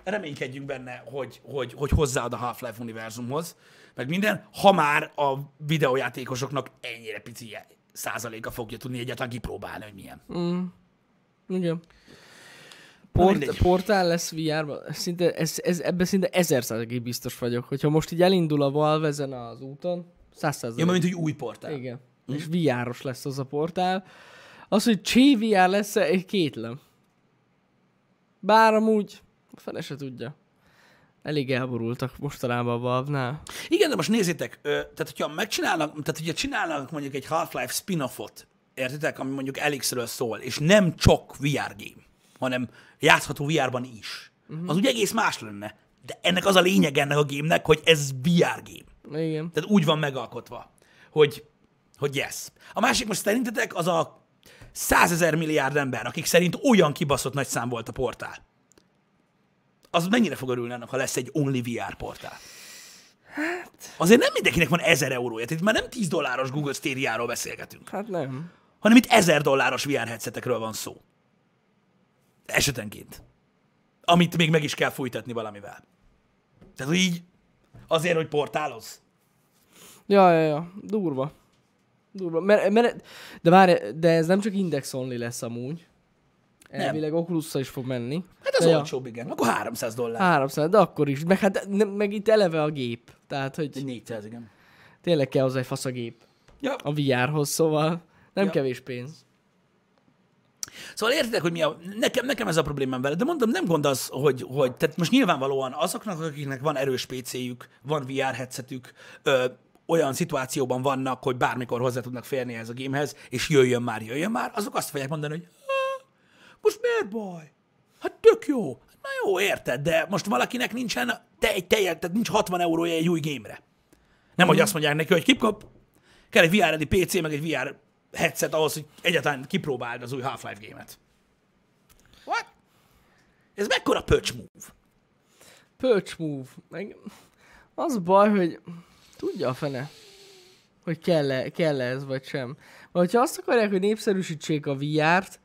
reménykedjünk benne, hogy, hogy, hogy hozzáad a Half-Life univerzumhoz, meg minden, ha már a videójátékosoknak ennyire pici százaléka fogja tudni egyáltalán kipróbálni, hogy milyen. Igen. Na, Port, portál lesz VR-ban, szinte, ez, ez, ebben szinte ezer százalékig biztos vagyok. Hogyha most így elindul a Valve ezen az úton, száz Ja, százalék. mint hogy új portál. Igen. És VR-os lesz az a portál. Az, hogy Csi VR lesz egy kétlem. Bár amúgy, a fele se tudja. Elég elborultak mostanában a Valve-nál. Igen, de most nézzétek, tehát hogyha megcsinálnak, tehát hogyha csinálnak mondjuk egy Half-Life spin-offot, értitek, ami mondjuk Elixről szól, és nem csak VR game, hanem játszható VR-ban is, uh-huh. az ugye egész más lenne. De ennek az a lényeg ennek a gémnek, hogy ez VR game. Igen. Tehát úgy van megalkotva, hogy, hogy yes. A másik most szerintetek az a százezer milliárd ember, akik szerint olyan kibaszott nagy szám volt a portál. Az mennyire fog örülni annak, ha lesz egy Only VR portál? Hát... Azért nem mindenkinek van ezer eurója. Tehát itt már nem 10 dolláros Google Stadia-ról beszélgetünk, Hát nem. hanem itt ezer dolláros VR headsetekről van szó. Esetenként. Amit még meg is kell fújtatni valamivel. Tehát így azért, hogy portáloz. Ja, ja, ja. Durva. Durva. Mert, mert, de várj, de ez nem csak Index Only lesz amúgy. Elvileg oculus is fog menni. Hát az De ja. olcsóbb, igen. Akkor 300 dollár. 300, de akkor is. Meg, hát, ne, meg itt eleve a gép. Tehát, hogy 400, igen. tényleg kell hozzá egy fasz a gép. Ja. A VR-hoz, szóval nem Ja. kevés pénz. Szóval értitek, hogy mi a... Nekem, nekem ez a problémám vele, de mondom, nem gond az, hogy, hogy tehát most nyilvánvalóan azoknak, akiknek van erős PC-jük, van VR headsetük, ö, olyan szituációban vannak, hogy bármikor hozzá tudnak férni ez a gamehez, és jöjjön már, jöjjön már, azok azt fogják mondani, hogy "Há, most miért baj? Hát tök jó. Na jó, érted, de most valakinek nincsen te egy teljes, tehát nincs 60 eurója egy új gamere. Nem, hogy azt mondják neki, hogy kipkap, kell egy VR-edi PC, meg egy VR headset ahhoz, hogy egyáltalán kipróbáld az új Half-Life gémet. What? Ez mekkora pöcs move? Pöcs move. Meg az baj, hogy tudja a fene. hogy kell-e, kell ez, vagy sem. Vagy ha azt akarják, hogy népszerűsítsék a VR-t,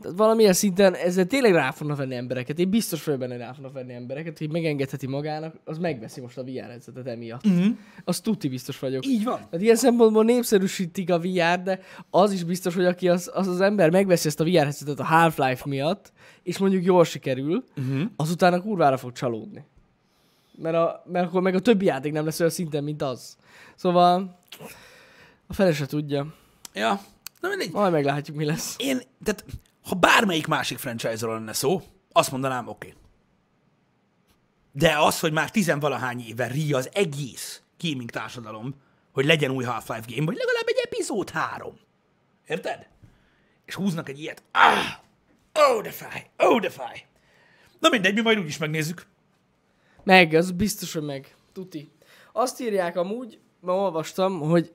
tehát valamilyen szinten ezzel tényleg rá fognak venni embereket. Én biztos vagyok benne, rá fognak venni embereket, hogy megengedheti magának, az megveszi most a VR headsetet emiatt. Uh-huh. Az tuti biztos vagyok. Így van. Tehát ilyen szempontból népszerűsítik a VR, de az is biztos, hogy aki az az, az ember megveszi ezt a VR headsetet a Half-Life miatt, és mondjuk jól sikerül, Uh-huh. azután a kurvára fog csalódni. Mert, a, mert akkor meg a többi játék nem lesz olyan szinten, mint az. Szóval a fele se tudja. Ja, na mindegy. Majd meglátjuk, mi lesz. Én, tehát ha bármelyik másik franchise-ról lenne szó, azt mondanám, oké. Okay. De az, hogy már tizenvalahány éve ri az egész gaming társadalom, hogy legyen új Half-Life game, vagy legalább egy epizód három. Érted? És húznak egy ilyet. Ah! Ó, de fáj! Ó, de fáj! Na mindegy, mi majd úgyis megnézzük. Meg, az biztos, hogy meg. Tuti. Azt írják amúgy, ma olvastam, hogy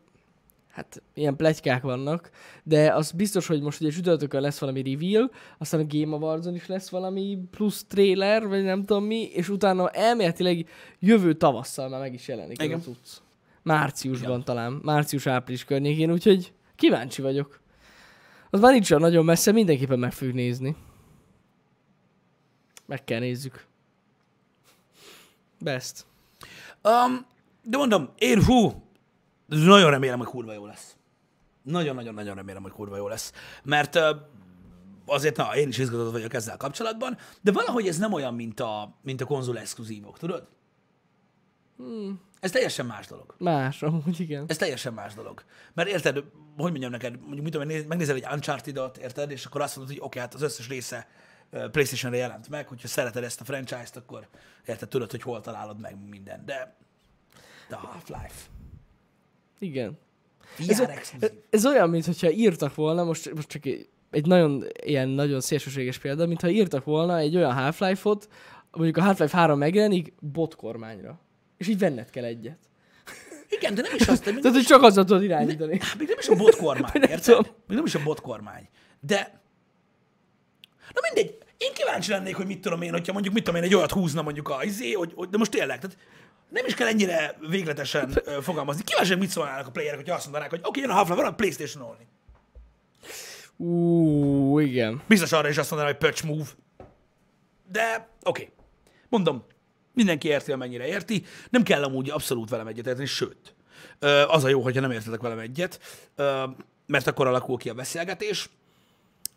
hát ilyen plegykák vannak, de az biztos, hogy most ugye csütörtökön lesz valami reveal, aztán a Game awards is lesz valami plusz trailer, vagy nem tudom mi, és utána elméletileg jövő tavasszal már meg is jelenik Igen. a cucc. Márciusban talán, március-április környékén, úgyhogy kíváncsi vagyok. Az már nincs nagyon messze, mindenképpen meg fogjuk nézni. Meg kell nézzük. Best. Um, de mondom, én hú, nagyon remélem, hogy kurva jó lesz. Nagyon-nagyon-nagyon remélem, hogy kurva jó lesz. Mert azért, na, én is izgatott vagyok ezzel kapcsolatban, de valahogy ez nem olyan, mint a, mint a konzol exkluzívok, tudod? Hmm. Ez teljesen más dolog. Más, amúgy igen. Ez teljesen más dolog. Mert érted, hogy mondjam neked, mondjuk mit tudom, megnézel egy Uncharted-ot, érted, és akkor azt mondod, hogy oké, hát az összes része PlayStation-re jelent meg, hogyha szereted ezt a franchise-t, akkor érted, tudod, hogy hol találod meg minden. De, de a Half-Life. Igen. VR Ez, exkluzív. ez olyan, mintha írtak volna, most, most csak egy nagyon, ilyen nagyon szélsőséges példa, mintha írtak volna egy olyan Half-Life-ot, mondjuk a Half-Life 3 megjelenik bot kormányra. És így venned kell egyet. Igen, de nem is azt, Tehát, hogy csak azzal tudod irányítani. Hát még nem is a bot kormány, Nem érted? Még nem is a bot kormány. De, na mindegy, én kíváncsi lennék, hogy mit tudom én, hogyha mondjuk, mit tudom én, egy olyat húzna mondjuk a izé, hogy, hogy de most tényleg, tehát nem is kell ennyire végletesen fogalmazni. Kíváncsi, hogy mit szólnának a playerek, hogy azt mondanák, hogy oké, okay, jön a Half-Life, van a playstation olni. Ú, igen. Biztos arra is azt mondanák, hogy patch move. De, oké. Okay. Mondom, mindenki érti, amennyire érti. Nem kell amúgy abszolút velem egyetérteni, sőt. Az a jó, hogyha nem értetek velem egyet, mert akkor alakul ki a beszélgetés.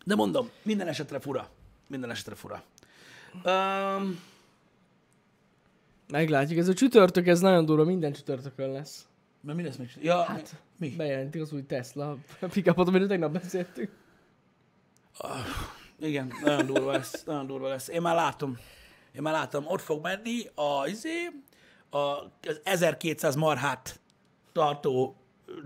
De mondom, minden esetre fura. Minden esetre fura. Um, Meglátjuk, ez a csütörtök, ez nagyon durva, minden csütörtökön lesz. mert mi lesz még? Ja, hát, mi? Bejelentik az új Tesla pickupot, amiről tegnap beszéltünk. Igen, nagyon durva lesz, nagyon durva lesz. Én már látom. Én már látom, ott fog menni a, izé, a, az 1200 marhát tartó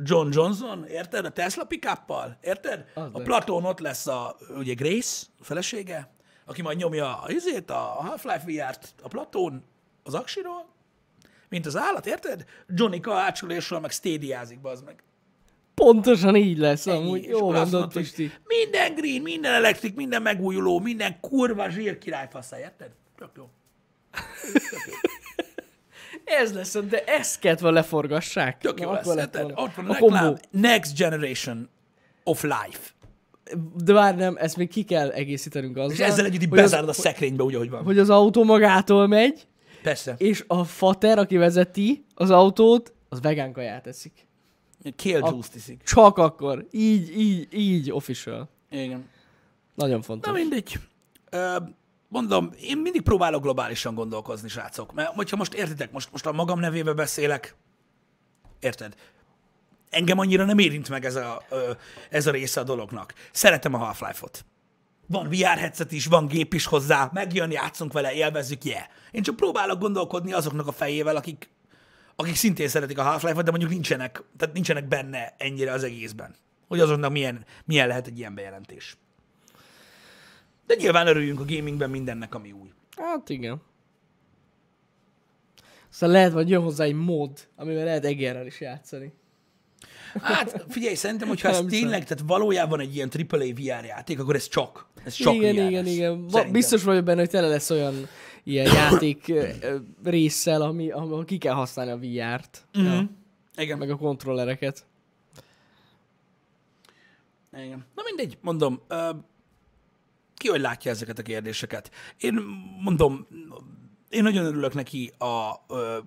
John Johnson, érted? A Tesla pickuppal, érted? Az a. Platón ott lesz a, ugye Grace, a felesége, aki majd nyomja a, izét, a Half-Life VR-t, a Platón az aksiról, mint az állat, érted? Johnny ácsulésről meg stédiázik, bazd meg. Pontosan így lesz, Ennyi. amúgy. Jó mondod, Pisti. Minden green, minden elektrik, minden megújuló, minden kurva zsír királyfaszá, érted? Tök jó. Ez lesz, de ezt volna leforgassák. Tök jó Na, lesz, érted? Ott van a, a reklám. Next generation of life. De várj, nem, ezt még ki kell egészítenünk azzal. És ezzel együtt így bezárod a szekrénybe, úgy, ahogy van. Hogy az autó magától megy, Persze. és a fater, aki vezeti az autót, az vegán kaját eszik. Kill A- juice tiszik. Csak akkor. Így, így, így official. Igen. Nagyon Na fontos. mindegy. Ö, mondom, én mindig próbálok globálisan gondolkozni, srácok. Mert hogyha most értitek, most, most a magam nevébe beszélek, érted? Engem annyira nem érint meg ez a, ö, ez a része a dolognak. Szeretem a Half-Life-ot. Van VR headset is, van gép is hozzá, megjön, játszunk vele, élvezzük, yeah. Én csak próbálok gondolkodni azoknak a fejével, akik, akik szintén szeretik a Half-Life-ot, de mondjuk nincsenek, tehát nincsenek benne ennyire az egészben. Hogy azoknak milyen, milyen lehet egy ilyen bejelentés. De nyilván örüljünk a gamingben mindennek, ami új. Hát igen. Aztán lehet, vagy jön hozzá egy mód, amivel lehet egerrel is játszani. Hát figyelj, szerintem, hogyha ez tényleg, tehát valójában egy ilyen AAA VR játék, akkor ez csak, ez csak igen, VR igen, igen. Szerintem. biztos vagyok benne, hogy tele lesz olyan ilyen játék résszel, ami, ahol ki kell használni a VR-t. Mhm. Ja. Igen. meg a kontrollereket. Igen. Na mindegy, mondom, ö, ki hogy látja ezeket a kérdéseket. Én mondom, én nagyon örülök neki, a,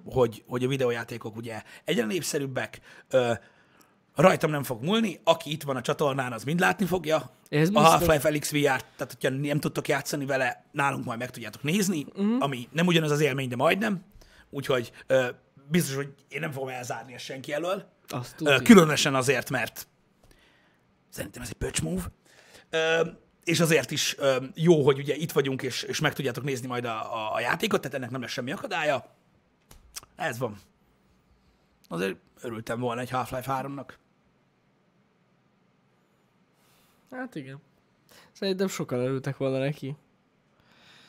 hogy, hogy a videójátékok ugye egyre népszerűbbek, rajtam nem fog múlni, aki itt van a csatornán, az mind látni fogja. Ez a. Half-Life Felix VR-t, tehát hogyha nem tudtok játszani vele, nálunk majd meg tudjátok nézni, uh-huh. ami nem ugyanaz az élmény, de majdnem. Úgyhogy ö, biztos, hogy én nem fogom elzárni ezt senki elől. Azt Ö. Különösen azért, mert szerintem ez egy pöcs move. Ö, és azért is ö, jó, hogy ugye itt vagyunk, és, és meg tudjátok nézni majd a, a, a játékot, tehát ennek nem lesz semmi akadálya. Ez van. Azért örültem volna egy Half-Life 3-nak. Hát igen. Szerintem sokan örültek volna neki.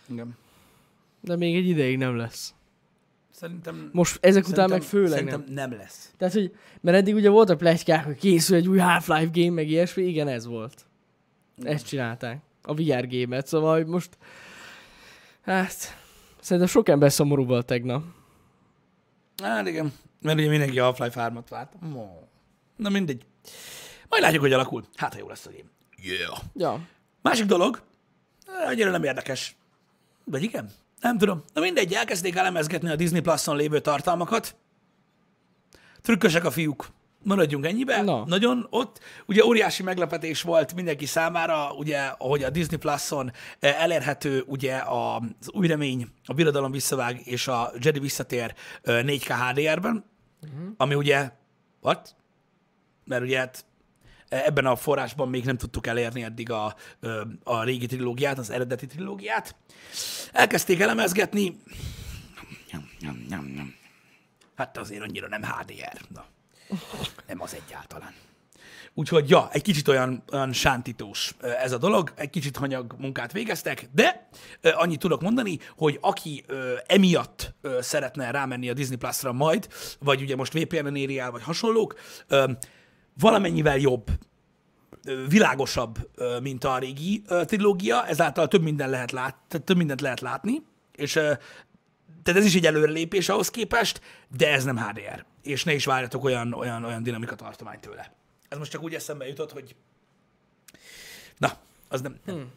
Igen. De még egy ideig nem lesz. Szerintem, Most ezek után meg főleg szerintem nem. nem lesz. Tehát, hogy, mert eddig ugye voltak plegykák, hogy készül egy új Half-Life game, meg ilyesmi, igen, ez volt. Ezt csinálták. A VR gémet, szóval hogy most... Hát... Szerintem sok ember szomorú volt tegnap. Hát igen, mert ugye mindenki a Half-Life 3-at várt. Na mindegy. Majd látjuk, hogy alakul. Hát, ha jó lesz a game. Yeah. Ja. Másik dolog, eh, annyira nem érdekes. Vagy igen? Nem tudom. Na mindegy, elkezdték elemezgetni a Disney Plus-on lévő tartalmakat. Trükkösek a fiúk. Maradjunk ennyibe. Na. Nagyon ott. Ugye óriási meglepetés volt mindenki számára, ugye, hogy a Disney Plus-on eh, elérhető ugye a- az új remény, a birodalom visszavág és a Jedi visszatér eh, 4K HDR-ben, uh-huh. ami ugye, what? Mert ugye hát ebben a forrásban még nem tudtuk elérni eddig a, a régi trilógiát, az eredeti trilógiát. Elkezdték elemezgetni. Hát azért annyira nem HDR. Na, nem az egyáltalán. Úgyhogy, ja, egy kicsit olyan, olyan sántítós ez a dolog, egy kicsit hanyag munkát végeztek, de annyit tudok mondani, hogy aki emiatt szeretne rámenni a Disney Plus-ra majd, vagy ugye most VPN-en éri el, vagy hasonlók, valamennyivel jobb, világosabb, mint a régi trilógia, ezáltal több, minden lehet lát, tehát több mindent lehet látni, és tehát ez is egy előrelépés ahhoz képest, de ez nem HDR. És ne is várjatok olyan, olyan, olyan dinamika tartományt tőle. Ez most csak úgy eszembe jutott, hogy na, az nem, nem, Hmm.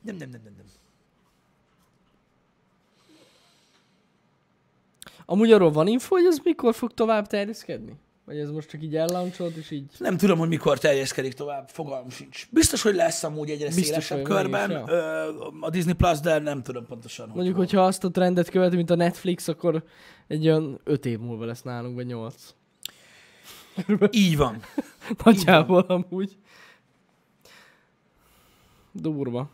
nem, nem, nem, nem, nem. Amúgy arról van info, hogy ez mikor fog tovább terjeszkedni? Vagy ez most csak így ellauncholt, és így... Nem tudom, hogy mikor terjeszkedik tovább, fogalmam sincs. Biztos, hogy lesz amúgy egyre Biztos, szélesebb hogy körben is, ö, a Disney Plus, de nem tudom pontosan. hogy Mondjuk, hol. hogyha azt a trendet követi, mint a Netflix, akkor egy olyan öt év múlva lesz nálunk, vagy nyolc. Így van. Nagyjából amúgy. Durva.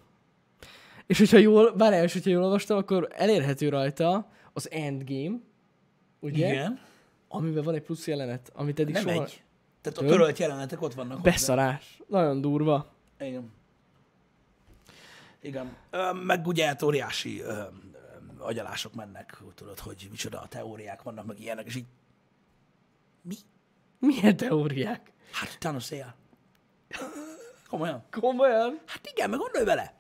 És hogyha jól, bár első, hogyha jól olvastam, akkor elérhető rajta az Endgame, ugye? Igen. Amiben van egy plusz jelenet, amit eddig Nem soha... egy. Tehát a törölt jelenetek ott vannak. hozzá. Beszarás. Nagyon durva. Igen. Igen. Ö, meg ugye hát óriási ö, ö, agyalások mennek, tudod, hogy micsoda a teóriák vannak, meg ilyenek, és így mi? Milyen teóriák? Hát Thanos él. Komolyan? Komolyan? Hát igen, meg gondolj vele.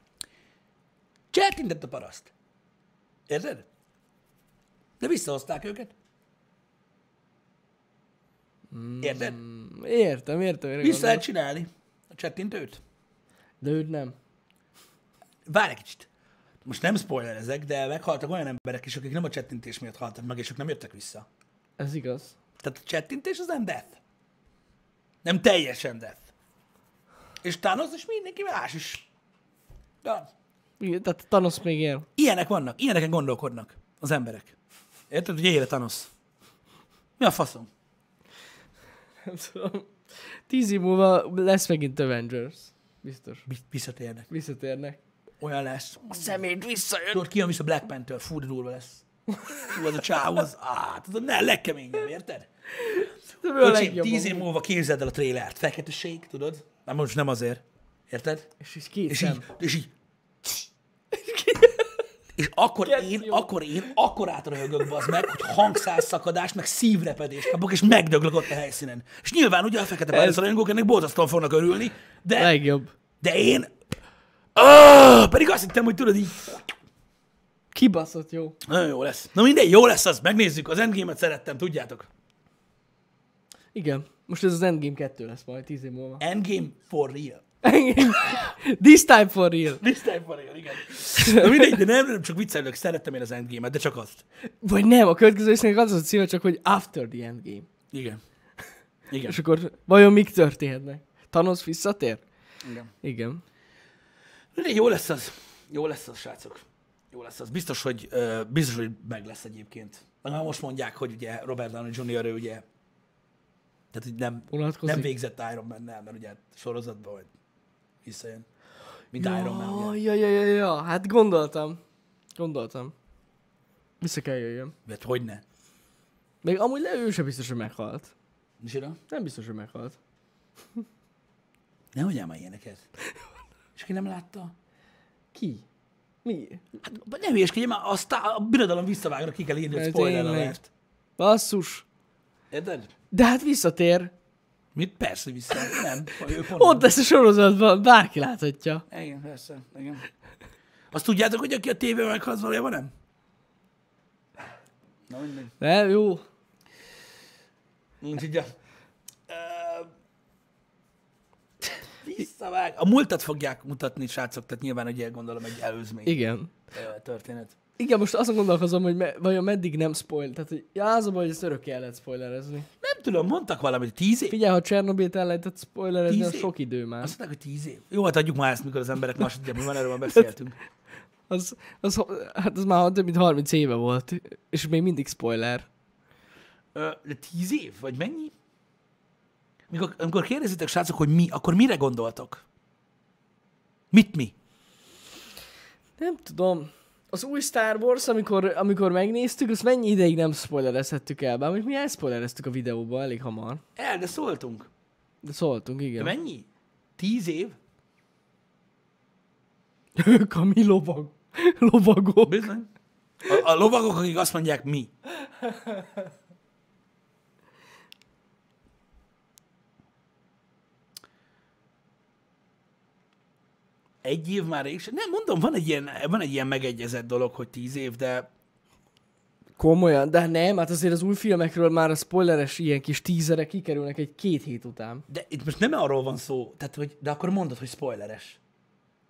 Cseltintett a paraszt. Érted? De visszahozták őket. Érted? Mm, Értem, értem. értem Vissza lehet csinálni a csettintőt. De őt nem. Várj egy kicsit. Most nem spoilerezek, de meghaltak olyan emberek is, akik nem a csettintés miatt haltak meg, és ők nem jöttek vissza. Ez igaz. Tehát a csettintés az nem death. Nem teljesen death. És Thanos és mindenki más is. De Igen, tehát Thanos még él. ilyenek vannak, ilyeneken gondolkodnak az emberek. Érted, hogy éle Thanos? Mi a faszom? Nem tudom. Tíz év múlva lesz megint Avengers. Biztos. Bi- Visszatérnek. Visszatérnek. Olyan lesz. A szemét visszajön. Tudod, ki jön vissza Black Panther? Fú, de durva lesz. Fú, az a csáv, az, á, tudod, ne, legkeményebb, érted? Öcsém, tíz év múlva képzeld el a trélert. Feketeség, tudod? Nem, most nem azért. Érted? És így két És szem. így, és így. És akkor én, Kettő. akkor én akkor átröhögök bazd meg, hogy hangszázszakadás, meg szívrepedést kapok, és megdöglök ott a helyszínen. És nyilván ugye a fekete Ez- rajongók ennek borzasztóan fognak örülni, de, Legjobb. de én... Oh, pedig azt hittem, hogy tudod így, Kibaszott jó. nagyon jó lesz. Na mindegy, jó lesz az, megnézzük. Az Endgame-et szerettem, tudjátok. Igen. Most ez az Endgame 2 lesz majd 10 év múlva. Endgame for real. Endgame. This time for real. This time for real, igen. Na mindegy, de nem, nem csak viccelök, szerettem én az Endgame-et, de csak azt. Vagy nem, a következő résznek az a címe, csak hogy After the Endgame. Igen. Igen. És akkor vajon mik történhetnek? Thanos visszatér? igen. Igen. Mindegy, jó lesz az. Jó lesz az, srácok. Jó lesz az. Biztos, hogy, uh, biztos, hogy meg lesz egyébként. Már most mondják, hogy ugye Robert Downey Jr. ő ugye tehát, hogy nem, Unatkozik? nem végzett Iron man mert ugye sorozatban majd visszajön. Mint Iron Man, Ja, ugye. ja, ja, ja, ja, hát gondoltam. Gondoltam. Vissza kell jöjjön. Hát hogy ne? Még amúgy le, ő sem biztos, hogy meghalt. Micsoda? Nem biztos, hogy meghalt. Ne mondjál már ilyeneket. És ki nem látta? Ki? Mi? Hát ne hülyeskedj, már a, sztá- a birodalom visszavágra ki kell írni, hogy Hát spoiler alert. Basszus. Érted? De hát visszatér. Mit? Persze vissza. Nem. Ott lesz a sorozatban, bárki láthatja. Igen, persze. Igen. Azt tudjátok, hogy aki a tévében meghal, az valójában nem? Na mindegy. Nem, jó. A... Ö, Visszavág. A múltat fogják mutatni, srácok, tehát nyilván ugye gondolom egy előzmény Igen. történet. Igen, most azon gondolkozom, hogy me, vajon meddig nem spoil. Tehát, hogy ja, az a baj, hogy ezt örökké el lehet spoilerezni. Tudom, mondtak valamit, tíz év? Figyelj, ha Csernobilt el lehetett spoilerezni, az sok idő már. Azt mondták, hogy tíz év. Jó, hát adjuk már ezt, mikor az emberek másodjából van, erről beszéltünk. Az, az, hát az már több mint 30 éve volt, és még mindig spoiler. Ö, De tíz év? Vagy mennyi? Mikor, amikor kérdezitek, srácok, hogy mi, akkor mire gondoltok? Mit mi? Nem tudom. Az új Star Wars, amikor, amikor megnéztük, azt mennyi ideig nem spoilerezhettük el? Bár még mi elspoilereztük a videóban elég hamar. El, de szóltunk. De szóltunk, De igen. mennyi? Tíz év? Ők a mi lovag. Lovagok. Bizony. A, a lovagok, akik azt mondják, mi. Egy év már rég sem. Nem, mondom, van egy, ilyen, van egy ilyen megegyezett dolog, hogy tíz év, de Komolyan, de nem, hát azért az új filmekről már a spoileres ilyen kis tízerek kikerülnek egy két hét után. De itt most nem arról van szó, tehát, hogy, de akkor mondod, hogy spoileres.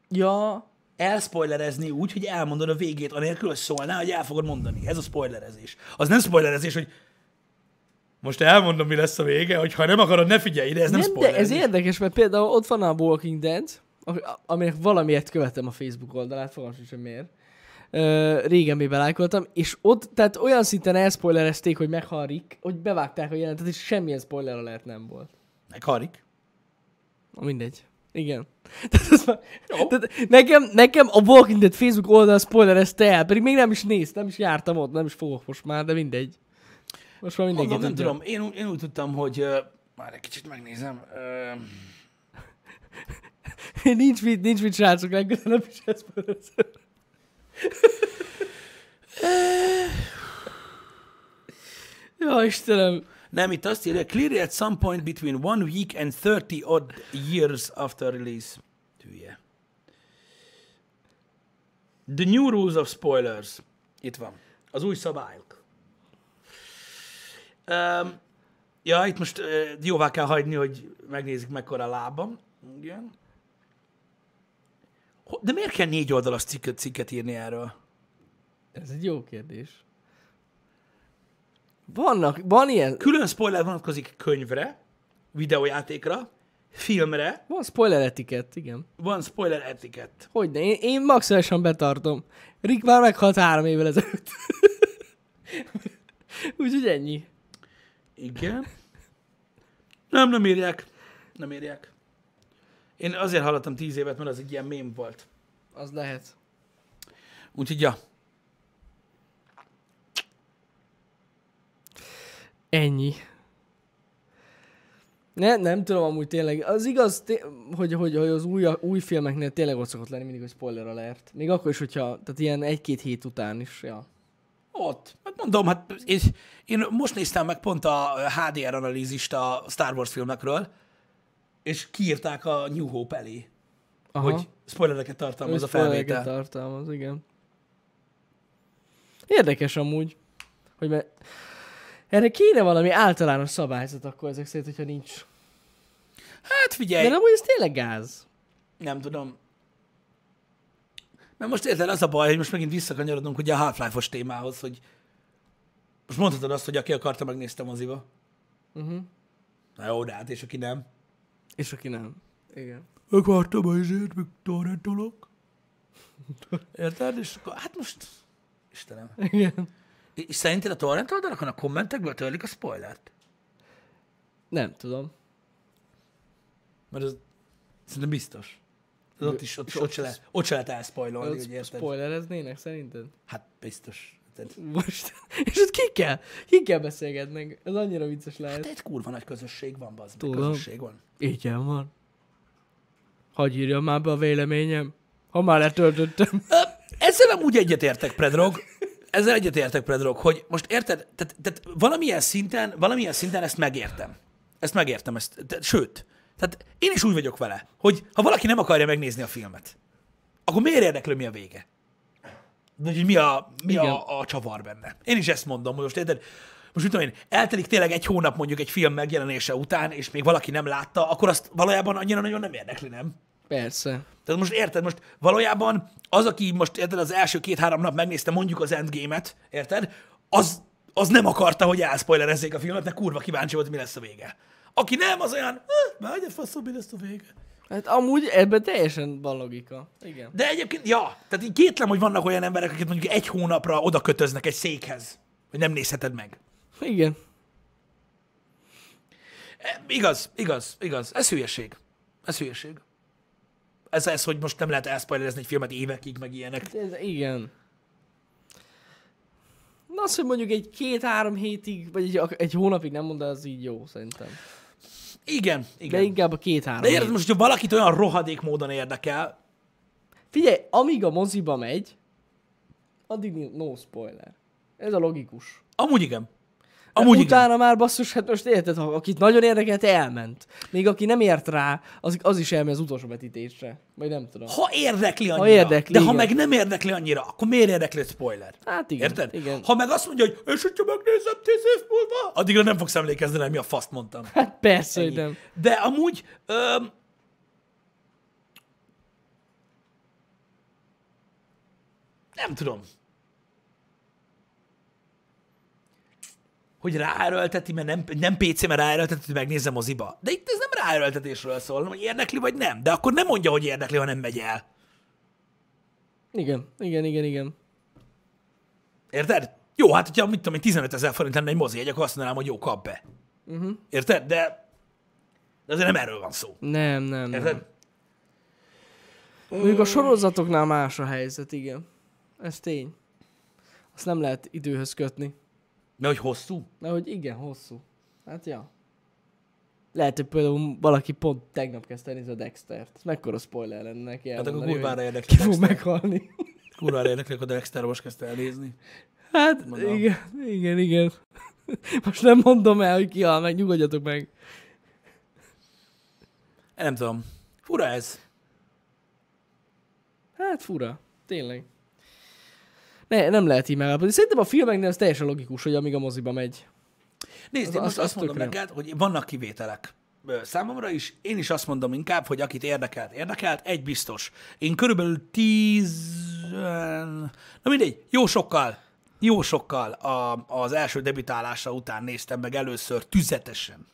Ja, Elspoilerezni úgy, hogy elmondod a végét, anélkül, hogy szólnál, hogy el fogod mondani. Ez a spoilerezés. Az nem spoilerezés, hogy most elmondom, mi lesz a vége, hogy ha nem akarod, ne figyelj ide, ez nem, nem nem, de ez érdekes, mert például ott van a Walking Dead, aminek valamiért követem a Facebook oldalát, fogalmam hogy miért. Ö, régen még belájkoltam, és ott, tehát olyan szinten elspoilerezték, hogy meghal Rick, hogy bevágták a jelentet, és semmilyen spoiler alert nem volt. Meg Harik. Na mindegy. Igen. Tehát, az már, tehát nekem, nekem a Walking Dead Facebook oldal spoilerezte el, pedig még nem is néztem, nem is jártam ott, nem is fogok most már, de mindegy. Most már mindenki Mondom, nem tudom, én, én úgy tudtam, hogy uh, már egy kicsit megnézem. Uh, nincs mit, nincs mit, srácok, legközelebb is ezt. Ja, Istenem. nem, itt azt írja, clearly at some point between one week and 30 odd years after release. Hülye. The new rules of spoilers. Itt van. Az új szabályok. Um, ja, itt most uh, jóvá kell hagyni, hogy megnézik mekkora lábam. Igen. De miért kell négy oldalas cikket, cikket írni erről? Ez egy jó kérdés. Vannak, van ilyen, Külön spoiler vonatkozik könyvre, videójátékra, filmre, van spoiler etikett, igen. van spoiler etikett. Hogyne, én, én maximálisan betartom. Rick már meghalt három évvel ezelőtt. Úgyhogy ennyi. Igen. Nem, nem írják. Nem írják. Én azért hallottam tíz évet, mert az egy ilyen mém volt. Az lehet. Úgyhogy ja. Ennyi. Ne, nem tudom amúgy tényleg. Az igaz, té- hogy, hogy, hogy az új, új filmeknél tényleg ott szokott lenni mindig, hogy spoiler alert. Még akkor is, hogyha, tehát ilyen egy-két hét után is, ja. Ott. Hát mondom, hát én, én most néztem meg pont a HDR analízist a Star Wars filmekről, és kiírták a New Hope elé, Aha. hogy spoilereket tartalmaz a felvétel. tartalmaz, igen. Érdekes amúgy, hogy me... Erre kéne valami általános szabályzat akkor ezek szerint, hogyha nincs. Hát figyelj, De amúgy ez tényleg gáz. nem tudom. Mert most érted, az a baj, hogy most megint visszakanyarodunk ugye a Half-Life-os témához, hogy most mondhatod azt, hogy aki akarta, megnézte moziba. Uh-huh. Na jó, de hát és aki nem. És aki nem. Igen. Akartam azért, meg torrentolok. Érted? És akkor, hát most, Istenem. Igen. És szerinted a torrent oldalakon a kommentekből törlik a spoilert? Nem tudom. Mert az szerintem biztos. Az ott is, ott, is, ott, se, le, ott se lehet elspoilolni, hogy érted? Spoilereznének szerinted? Hát biztos. Tehát, Most. És ott ki kell? Ki kell beszélgetnek? Ez annyira vicces lehet. de egy kurva nagy közösség van, bazd. Tudom. Közösség van. Igen van. Hagyj írjam már be a véleményem. Ha már letöltöttem. Ezzel nem úgy egyetértek, Predrog. Ezzel egyetértek, Predrog, hogy most érted, tehát, tehát valamilyen szinten, valamilyen szinten ezt megértem. Ezt megértem, ezt, te, sőt, tehát én is úgy vagyok vele, hogy ha valaki nem akarja megnézni a filmet, akkor miért érdekli, mi a vége? Hogy mi a, mi Igen. a, a csavar benne. Én is ezt mondom, hogy most érted, most mit tudom én, eltelik tényleg egy hónap mondjuk egy film megjelenése után, és még valaki nem látta, akkor azt valójában annyira nagyon nem érdekli, nem? Persze. Tehát most érted, most valójában az, aki most érted, az első két-három nap megnézte mondjuk az Endgame-et, érted, az, az nem akarta, hogy elszpoilerezzék a filmet, de kurva kíváncsi volt, mi lesz a vége. Aki nem, az olyan, "Hm, már egy faszom, mi lesz a vége. Hát amúgy ebben teljesen van logika. Igen. De egyébként, ja, tehát így kétlem, hogy vannak olyan emberek, akik mondjuk egy hónapra oda kötöznek egy székhez, hogy nem nézheted meg. Igen. E, igaz, igaz, igaz. Ez hülyeség. Ez hülyeség. Ez, ez, hogy most nem lehet elszpoilerezni egy filmet évekig, meg ilyenek. Ez, igen. Na az, hogy mondjuk egy két-három hétig, vagy egy, egy hónapig nem mond, az így jó szerintem. Igen, igen. De inkább a két-három De érted, most, hogyha valakit olyan rohadék módon érdekel, Figyelj, amíg a moziba megy, addig no spoiler. Ez a logikus. amúgy igen. Amúgy Amúgy igen. utána már basszus, hát most érted, ha akit nagyon érdekelt, elment. Még aki nem ért rá, az, az is elmegy az utolsó vetítésre. Vagy nem tudom. Ha érdekli annyira, érdekli, de ha igen. meg nem érdekli annyira, akkor miért érdekli egy spoiler? Hát igen. Érted? Igen. Ha meg azt mondja, hogy és hogyha megnézem tíz év múlva, addigra nem fogsz emlékezni, rá, mi a faszt mondtam. Hát persze, hogy Ennyi. nem. De amúgy, öm, nem tudom. Hogy ráerőlteti, mert nem, nem PC, mert ráerőlteti, hogy megnézem moziba. De itt ez nem ráerőltetésről szól, hanem hogy érdekli vagy nem. De akkor nem mondja, hogy érdekli, ha nem megy el. Igen, igen, igen, igen. Érted? Jó, hát hogyha mit tudom én, 15 ezer forint lenne egy mozi egy, akkor azt mondanám, hogy jó, kap be. Uh-huh. Érted? De, de azért nem erről van szó. Nem, nem, nem. Érted? Mondjuk a sorozatoknál más a helyzet, igen. Ez tény. Azt nem lehet időhöz kötni. Mert hogy hosszú? Mert hogy igen, hosszú. Hát ja. Lehet, hogy például valaki pont tegnap kezdte nézni a Dextert. Ez mekkora spoiler lenne neki Hát akkor kurvára érdekli. Ki fog meghalni. Kurvára érdekli, akkor Dexter most kezdte elnézni. Hát Mondom. igen, igen, igen. Most nem mondom el, hogy ki hal meg, nyugodjatok meg. Nem tudom. Fura ez. Hát fura. Tényleg. Ne, nem lehet így megállapodni. Szerintem a filmeknél ez teljesen logikus, hogy amíg a moziba megy. Nézd, Az- én most az- az azt mondom neked, hogy vannak kivételek. Számomra is, én is azt mondom inkább, hogy akit érdekelt, érdekelt, egy biztos. Én körülbelül tíz... Na mindegy, jó sokkal, jó sokkal a, az első debütálása után néztem meg először tüzetesen.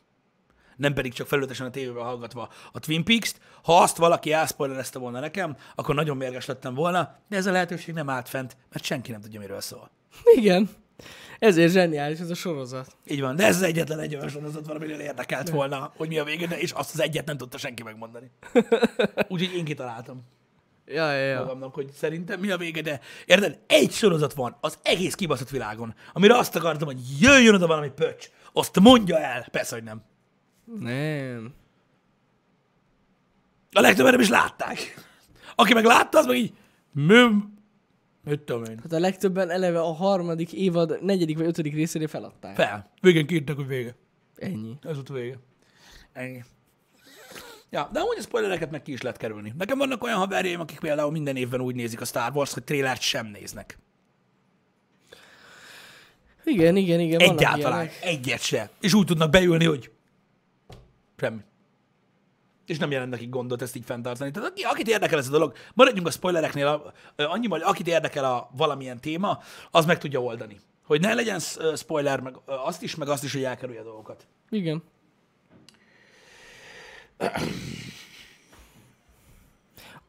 Nem pedig csak felületesen a tévében hallgatva a Twin Peaks-t. Ha azt valaki elspoilerezte volna nekem, akkor nagyon mérges lettem volna, de ez a lehetőség nem állt fent, mert senki nem tudja, miről szól. Igen. Ezért zseniális ez a sorozat. Így van, de ez az egyetlen egy olyan sorozat van, amire érdekelt volna, hogy mi a vége, de és azt az egyet nem tudta senki megmondani. Úgyhogy én kitaláltam Ja, ja, ja. magamnak, hogy szerintem mi a vége, de érted, egy sorozat van az egész kibaszott világon, amire azt akartam, hogy jöjjön oda valami pöcs, azt mondja el. Persze, hogy nem. Nem. A legtöbben nem is látták. Aki meg látta, az meg így, mi, mit tudom én. Hát a legtöbben eleve a harmadik évad negyedik vagy ötödik részére feladták. Fel. Végén kiírtak, hogy vége. Ennyi. Ez volt a vége. Ennyi. Ja, de amúgy a spoilereket meg ki is lehet kerülni. Nekem vannak olyan haverjaim, akik például minden évben úgy nézik a Star Wars, hogy trélert sem néznek. Igen, igen, igen. Egyáltalán. Egyet se. És úgy tudnak beülni, hogy semmi. És nem jelent nekik gondot ezt így fenntartani. Tehát aki, akit érdekel ez a dolog, maradjunk a spoilereknél, annyi, hogy akit érdekel a valamilyen téma, az meg tudja oldani. Hogy ne legyen spoiler, meg azt is, meg azt is, hogy elkerülje a dolgokat. Igen.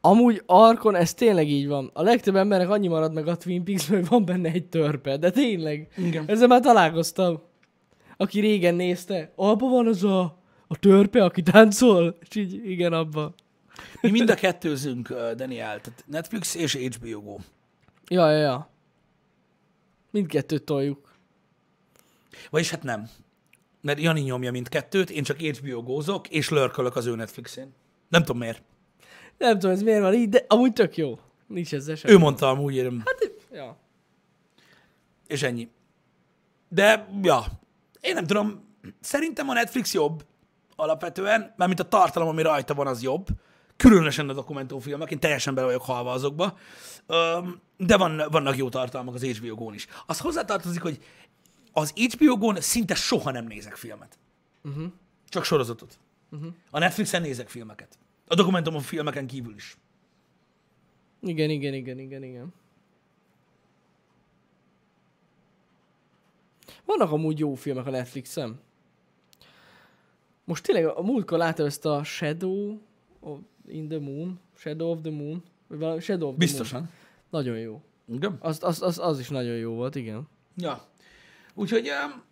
Amúgy Arkon ez tényleg így van. A legtöbb embernek annyi marad meg a Twin peaks hogy van benne egy törpe, de tényleg. Igen. Ezzel már találkoztam. Aki régen nézte, abban van az a, a törpe, aki táncol, és így igen, abba. Mi mind a kettőzünk, Daniel, tehát Netflix és HBO Go. Ja, ja, ja. Mindkettőt toljuk. Vagyis hát nem. Mert Jani nyomja mindkettőt, én csak HBO gózok, és lörkölök az ő Netflixén. Nem tudom miért. Nem tudom, ez miért van így, de amúgy tök jó. Nincs ezzel sem. Ő mondta amúgy, én- Ja. és ennyi. De, ja, én nem tudom, szerintem a Netflix jobb alapvetően, mármint a tartalom, ami rajta van, az jobb. Különösen a dokumentumfilmek, én teljesen bele vagyok halva azokba. De van, vannak jó tartalmak az HBO Go-n is. Az hozzátartozik, hogy az HBO Go-n szinte soha nem nézek filmet. Uh-huh. Csak sorozatot. Uh-huh. A Netflixen nézek filmeket. A dokumentumfilmeken kívül is. Igen, igen, igen, igen, igen. Vannak amúgy jó filmek a Netflixen. Most tényleg a múltkor láttam ezt a Shadow of in the Moon, Shadow of the Moon, vagy valami Shadow of the Moon. Biztosan. Nagyon jó. Igen. Az, az, az, az is nagyon jó volt, igen. Ja. Úgyhogy um,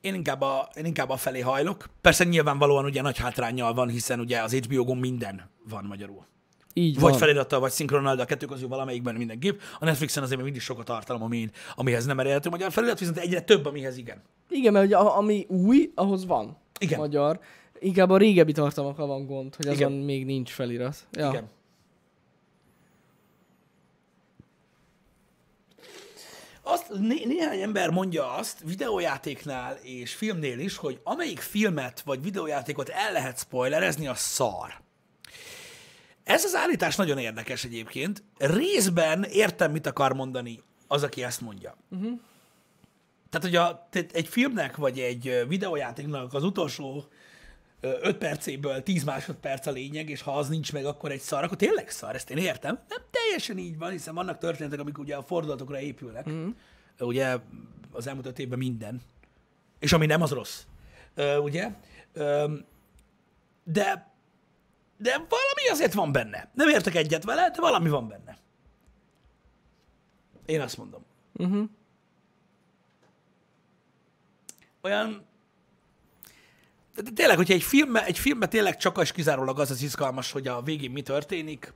én inkább, a, én inkább a felé hajlok. Persze nyilvánvalóan ugye nagy hátrányjal van, hiszen ugye az HBO Go minden van magyarul. Így Vagy van. felirattal, vagy szinkronnal, de a kettő közül valamelyikben mindenképp. A Netflixen azért még mindig sok a tartalom, ami, amihez nem elérhető magyar felirat, viszont egyre több, amihez igen. Igen, mert ugye a- ami új, ahhoz van Igen. magyar. Inkább a régebbi tartalmakkal van gond, hogy azon Igen. még nincs felirat. Ja. Igen. Azt, né- néhány ember mondja azt videójátéknál és filmnél is, hogy amelyik filmet vagy videójátékot el lehet spoilerezni, a szar. Ez az állítás nagyon érdekes egyébként. Részben értem, mit akar mondani az, aki ezt mondja. Uh-huh. Tehát, hogy a, egy filmnek vagy egy videójátéknak az utolsó 5 percéből 10 másodperc a lényeg, és ha az nincs meg, akkor egy szar, akkor tényleg szar, ezt én értem. Nem teljesen így van, hiszen vannak történetek, amik ugye a fordulatokra épülnek. Mm. Ugye az elmúlt öt évben minden. És ami nem, az rossz. Ö, ugye? Ö, de, de valami azért van benne. Nem értek egyet vele, de valami van benne. Én azt mondom. Uh-huh. olyan... De de tényleg, hogyha egy filmbe, egy filmbe tényleg csak és kizárólag az az izgalmas, hogy a végén mi történik,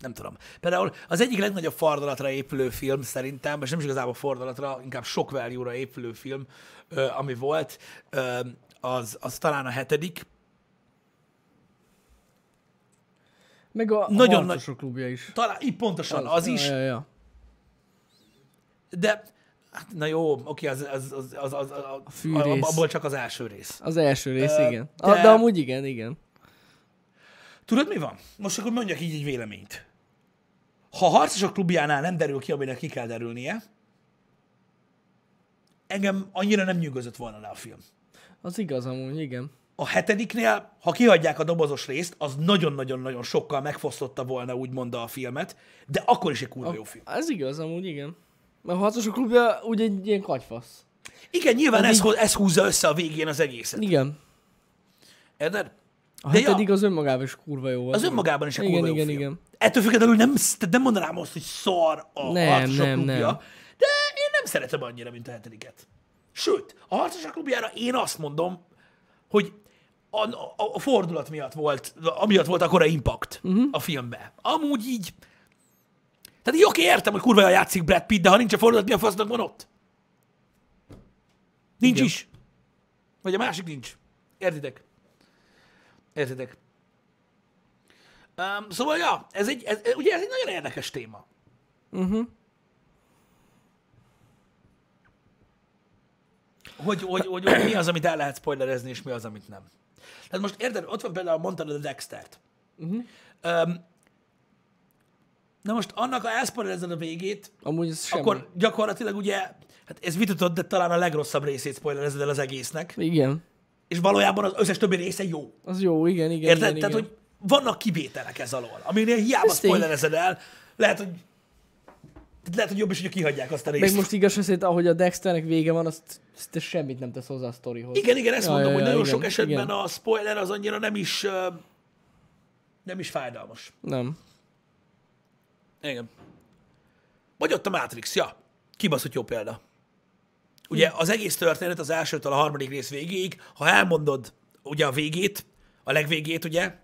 nem tudom. Például az egyik legnagyobb fordulatra épülő film szerintem, és nem is igazából fordulatra, inkább sok value-ra épülő film, ami volt, az, az talán a hetedik. Meg a Nagyon nagy- klubja is. Talán, így pontosan, az is. Ja, ja, ja. De, hát, na jó, oké, az, az, az, az, az, az, az fűrész. abból csak az első rész. Az első rész, Ö, igen. de- De... de amúgy igen, igen. Tudod, mi van? Most akkor mondjak így egy véleményt. Ha a harcosok klubjánál nem derül ki, aminek ki kell derülnie, engem annyira nem nyugodott volna le a film. Az igaz amúgy, igen. A hetediknél, ha kihagyják a dobozos részt, az nagyon-nagyon-nagyon sokkal megfosztotta volna úgymond a filmet, de akkor is egy kurva jó film. Ez igaz amúgy, igen. Mert a harcosok klubja úgy egy ilyen kagyfasz. Igen, nyilván Az ez, így- ez húzza össze a végén az egészet. Igen. Érted? A De ja. hetedik az önmagában is kurva jó volt. Az önmagában is egy Igen, kurva jó igen, film. igen. Ettől függetlenül nem, nem mondanám azt, hogy szar a Nem, harcosok nem, klubja, nem. de én nem szeretem annyira, mint a hetediket. Sőt, a harcosok klubjára én azt mondom, hogy a, a, a fordulat miatt volt, amiatt volt akkora impact uh-huh. a filmbe. Amúgy így, tehát így oké, értem, hogy kurva játszik Brad Pitt, de ha nincs a fordulat, mi a fasznak van ott? Nincs Igen. is. Vagy a másik nincs. Értitek? Értitek? Um, szóval, ja, ez egy, ez, ugye ez egy nagyon érdekes téma. Uh-huh. Hogy, hogy, hogy, hogy mi az, amit el lehet spoilerezni, és mi az, amit nem. Tehát most érted, ott van például, mondtad a Dextert. Uh-huh. Um, Na most annak, ha elszpoilerezed a végét, Amúgy ez semmi. akkor gyakorlatilag ugye, hát ez vitatott, de talán a legrosszabb részét spoilerezed el az egésznek, Igen. és valójában az összes többi része jó. Az jó, igen, igen. Érted? Igen, Tehát, igen. hogy vannak kivételek ez alól, aminél hiába Ez spoilerezed el, lehet, hogy lehet, hogy jobb is, hogy kihagyják azt a részt. Meg most igaz szerint, ahogy a Dexternek vége van, azt, azt semmit nem tesz hozzá a sztorihoz. Igen, igen, ezt Ja, mondom, ja, hogy ja, nagyon igen, sok esetben igen. a spoiler az annyira nem is, nem is fájdalmas. Nem. Igen. Vagy ott a Matrix, ja. Kibaszott jó példa. Ugye az egész történet az elsőtől a harmadik rész végéig, ha elmondod ugye a végét, a legvégét, ugye,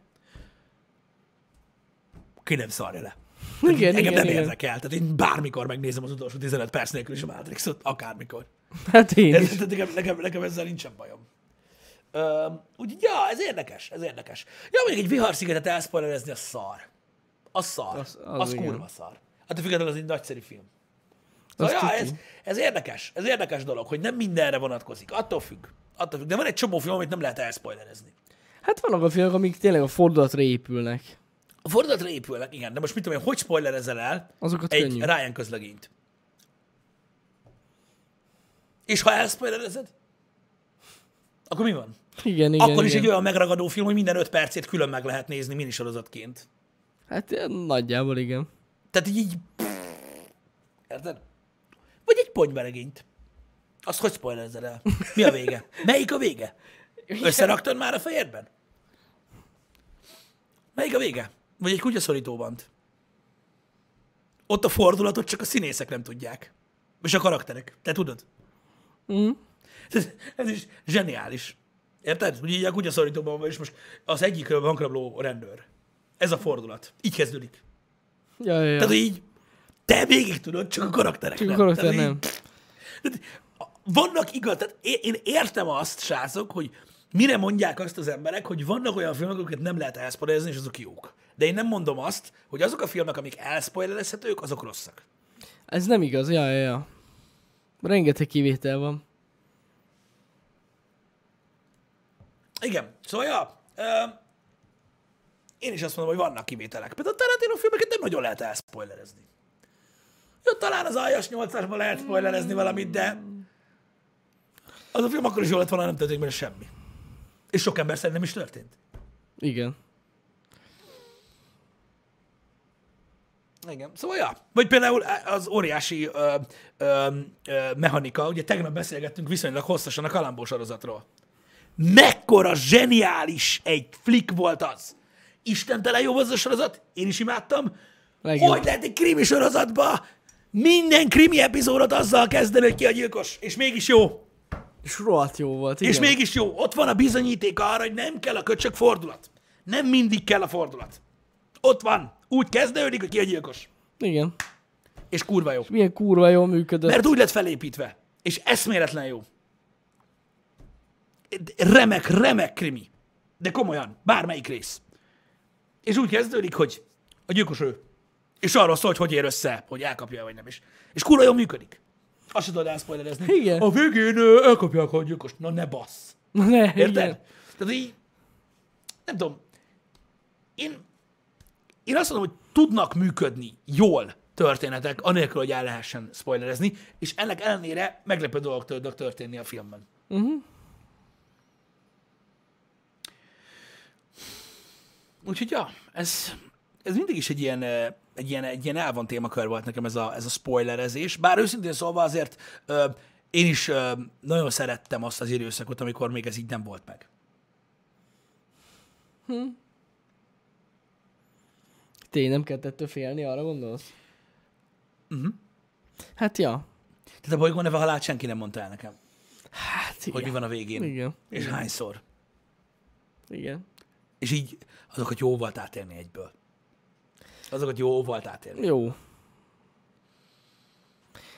ki nem szarja le. Igen, Engem igen, nem igen. érdekel. Tehát én bármikor megnézem az utolsó 15 perc nélkül is a Matrixot, akármikor. Hát én is. de nekem, nekem, nekem ezzel nincsen bajom. Ö, úgyhogy, ja, ez érdekes, ez érdekes. Ja, mondjuk egy viharszigetet elszpoilerezni, az szar. Az szar. Az, Az- az igen. kurva szar. Hát függetlenül az egy nagyszerű film. Szóval, ja, ez, ez érdekes, ez érdekes dolog, hogy nem mindenre vonatkozik. Attól függ. Attól függ. De van egy csomó film, amit nem lehet elszpoilerezni. Hát vannak a filmek, amik tényleg a fordulatra épülnek. A fordulatra épülnek, igen, de most mit tudom én, hogy spoilerezel el Azokat egy könnyű. Ryan közlegényt? És ha elspoilerezed, akkor mi van? Igen, igen, Akkor is igen. egy olyan megragadó film, hogy minden öt percét külön meg lehet nézni minisorozatként. Hát eh, nagyjából igen. Tehát így... így érted? Vagy egy ponyberegényt. Azt hogy spoilerzed el? Mi a vége? Melyik a vége? Összeraktad már a fejedben? Melyik a vége? Vagy egy kutyaszorító band? Ott a fordulatot csak a színészek nem tudják. És a karakterek. Te tudod? Mm. Ez, ez is zseniális. Érted? Hogy így a kutyaszorítóban van, és most az egyik bankrabló rendőr. Ez a fordulat. Így kezdődik. Ja, ja, ja. Tehát, így te végig tudod, csak a karakterek Csak a nem. karakter Tehát, nem. Így, vannak igaz, tehát én, értem azt, srácok, hogy mire mondják azt az emberek, hogy vannak olyan filmek, amiket nem lehet elszpoilerezni, és azok jók. De én nem mondom azt, hogy azok a filmek, amik elszpoilerezhetők, azok rosszak. Ez nem igaz, ja, ja, ja. Rengeteg kivétel van. Igen, szóval ja, ö, én is azt mondom, hogy vannak kivételek. Például a Tarantino filmeket nem nagyon lehet elspoilerezni. Jó, talán az Aljas 8-asban lehet spoilerezni valamit, de az a film akkor is jó lett volna, nem történik benne semmi. És sok ember szerint nem is történt. Igen. Igen. Szóval, ja. Vagy például az óriási ö, ö, ö, mechanika, ugye tegnap beszélgettünk viszonylag hosszasan a Kalambó sorozatról. Mekkora zseniális egy flick volt az. Istentelen jó az a sorozat, én is imádtam. Legjobb. Hogy lehet egy krimi sorozatba minden krimi epizódot azzal kezdeni, hogy ki a gyilkos, és mégis jó. És rohadt jó volt, igen. És mégis jó. Ott van a bizonyíték arra, hogy nem kell a köcsög fordulat. Nem mindig kell a fordulat. Ott van. Úgy kezdődik, hogy ki a gyilkos. Igen. És kurva jó. Milyen kurva jól működött. Mert úgy lett felépítve. És eszméletlen jó. Remek, remek krimi. De komolyan, bármelyik rész. És úgy kezdődik, hogy a gyilkos ő. És arról szól, hogy hogy ér össze, hogy elkapja vagy nem is. És kurva jól működik. Azt sem tudod elszpoilerezni. Igen. A végén elkapják a gyilkos. Na ne bassz. Ne, Érted? igen. Tehát így, nem tudom, én, én azt mondom, hogy tudnak működni jól történetek, anélkül, hogy el lehessen spoilerezni, és ennek ellenére meglepő dolgok tudnak történni a filmben. Uh-huh. Úgyhogy ja, ez, ez mindig is egy ilyen, egy ilyen, egy ilyen elvont témakör volt nekem ez a, ez a spoilerezés, bár őszintén szólva azért ö, én is ö, nagyon szerettem azt az időszakot, amikor még ez így nem volt meg. Tény, nem kellett ettől félni, arra gondolsz? Uh-huh. Hát ja. Tehát a bolygó neve halált senki nem mondta el nekem, Hát igen. hogy mi van a végén. Igen. És hányszor. Igen. És így azokat jó volt átélni egyből. Azokat jó volt átélni. Jó.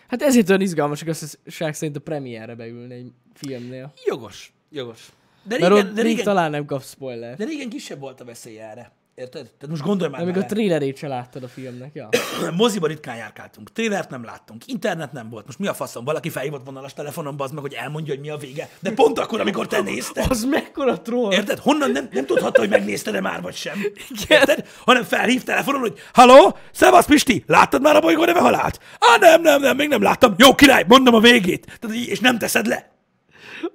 Hát ezért olyan izgalmas igazság szerint a premierre beülni egy filmnél. Jogos, jogos. De Mert régen, ott de, régen, talán nem kap spoiler. de régen kisebb volt a veszély erre. Érted? Tehát most gondolj már Amíg a trailerét se láttad a filmnek, ja. Moziba ritkán járkáltunk, trélert nem láttunk, internet nem volt. Most mi a faszom? Valaki felhívott vonalas telefonon, az meg, hogy elmondja, hogy mi a vége. De pont akkor, amikor te nézted. Az mekkora troll! Érted? Honnan nem, nem tudhatta, hogy megnézted-e már, vagy sem. Érted? Hanem felhív telefonon, hogy Halló, szevasz Pisti, láttad már a bolygó neve halált? Á, nem, nem, nem, még nem láttam. Jó király, mondom a végét. Tehát, és nem teszed le.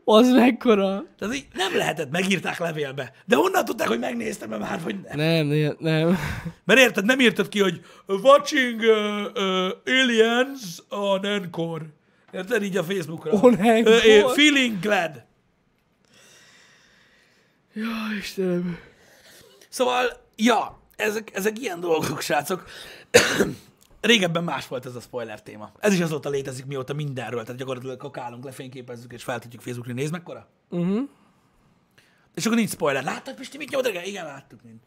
Az mekkora! Tehát így nem lehetett, megírták levélbe. De honnan tudták, hogy megnéztem már, vagy nem? Nem, nem, nem. Mert érted, nem írtad ki, hogy watching uh, uh, aliens on Encore. Érted? Így a Facebookra. On Encore? Uh, feeling glad. Jaj, Istenem. Szóval, ja, ezek, ezek ilyen dolgok, srácok. Régebben más volt ez a spoiler téma. Ez is azóta létezik, mióta mindenről. Tehát gyakorlatilag kakálunk, lefényképezzük és feltudjuk Facebookra. Nézd mekkora. Uh-huh. És akkor nincs spoiler. Láttad, Pisti, mit nyomod reggel? Igen, láttuk mind.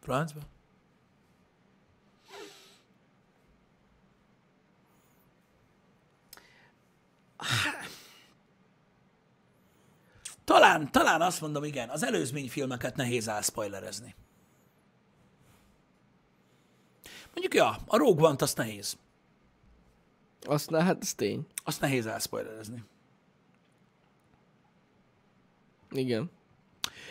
Francba? Talán, talán azt mondom, igen, az előzmény filmeket nehéz elspoilerezni. Mondjuk, ja, a Rogue One-t azt nehéz. Azt, na, hát ez tény. Azt nehéz elspoilerezni. Igen.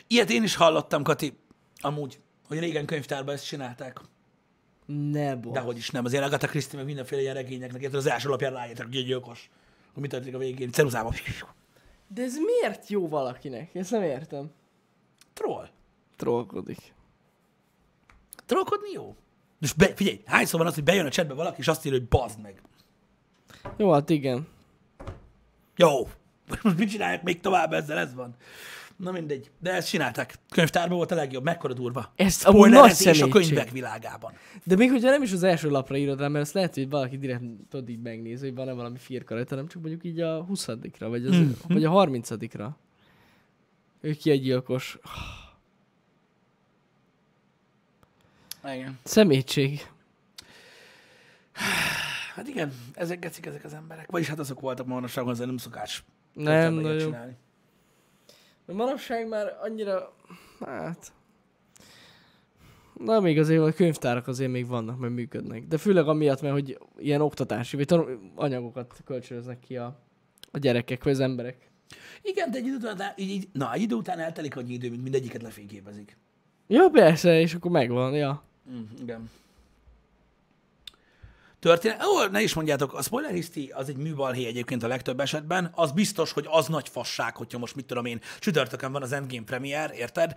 Ilyet én is hallottam, Kati, amúgy, hogy régen könyvtárban ezt csinálták. Ne. De hogy is nem, azért Agatha Christie meg mindenféle ilyen regényeknek, érted, az első alapján rájöttek, hogy gyilkos. Hogy mi történik a végén, ceruzával. De ez miért jó valakinek? Ezt nem értem. Troll. Trollkodik. Trollkodni jó. Most be, figyelj, hányszor van az, hogy bejön a chatbe valaki, és azt írja, hogy bazd meg. Jó, hát igen. Jó. Most mit csinálják még tovább ezzel, ez van. Na mindegy. De ezt csinálták. Könyvtárban volt a legjobb, mekkora durva. Ez amúgy nagy Spoilerezés a könyvek világában. De még hogyha nem is az első lapra írod rá, mert azt lehet, hogy valaki direkt tudod így megnézni, hogy van-e valami firka rajta, hanem csak mondjuk így a 20 vagy, az, Mhm. vagy a 30-ra. Ő ki egy gyilkos. Igen. Szemétség. Hát igen, ezek gecik ezek az emberek. Vagyis hát azok voltak manapságban, azért nem szokás. Nem, nagyon. csinálni. De manapság már annyira, hát... Na, még azért a könyvtárak azért még vannak, mert működnek. De főleg amiatt, mert hogy ilyen oktatási, vagy tanul, anyagokat kölcsönöznek ki a, a gyerekek, vagy az emberek. Igen, de egy idő után, így, így, na, egy idő után eltelik annyi idő, mint mindegyiket lefényképezik. Ja, persze, és akkor megvan, ja. Mm, igen. Történet, ó, ne is mondjátok, a spoiler hiszti az egy műbalhé egyébként a legtöbb esetben. Az biztos, hogy az nagy fasság, hogyha most mit tudom én, csütörtökön van az Endgame premier, érted?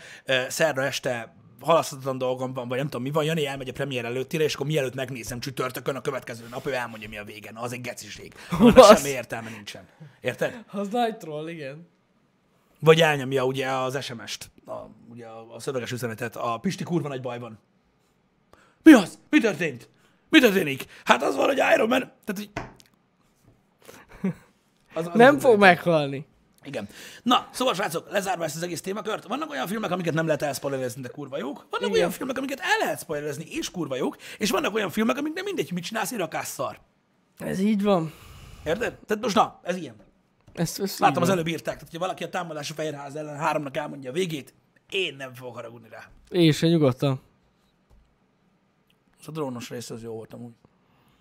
Szerda este halaszthatatlan dolgom van, vagy nem tudom mi van, Jani elmegy a premier előttire, és akkor mielőtt megnézem csütörtökön, a következő nap ő elmondja, mi a vége. Na, az egy geciség. Annak semmi értelme nincsen. Érted? Az nagy troll, igen. Vagy elnyomja ugye az SMS-t, a, ugye a, a szöveges üzenetet, a Pisti kurva nagy baj van. Mi az? Mi történt? Mi történik? Hát az van, hogy Iron Man... Tehát, hogy... Az, az Nem az fog meghalni. Igen. Na, szóval srácok, lezárva ezt az egész témakört, vannak olyan filmek, amiket nem lehet elspoilerezni, de kurva jók. Vannak Igen. olyan filmek, amiket el lehet spoilerezni, és kurva jók, és vannak olyan filmek, amik nem mindegy, hogy mit csinálsz, én rakás szar. Ez így van. Érted? Tehát most na, ez ilyen. Ezt, ezt Látom, az előbb írták, tehát, hogyha valaki a támadás a Fehérház ellen háromnak elmondja a végét, én nem fogok haragudni rá. Én se nyugodtan. Az a drónos rész az jó volt amúgy.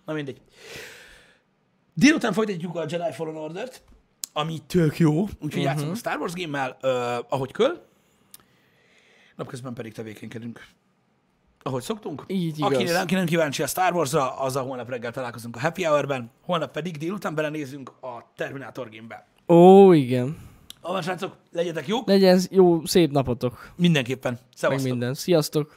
Na mindegy. Délután folytatjuk a Jedi Fallen Order-t, ami tök jó, úgyhogy uh-huh. játszunk a Star Wars game-mel, uh, ahogy köl. Napközben pedig tevékenykedünk. Ahogy szoktunk. Így igaz. nem, aki nem kíváncsi a Star Wars-ra, az a holnap reggel találkozunk a Happy Hour-ben, holnap pedig délután belenézünk a Terminator game-be. Ó, igen. Ahol srácok, legyetek jók, Legyen jó, szép napotok. mindenképpen. Meg Szevasztok. minden. Sziasztok.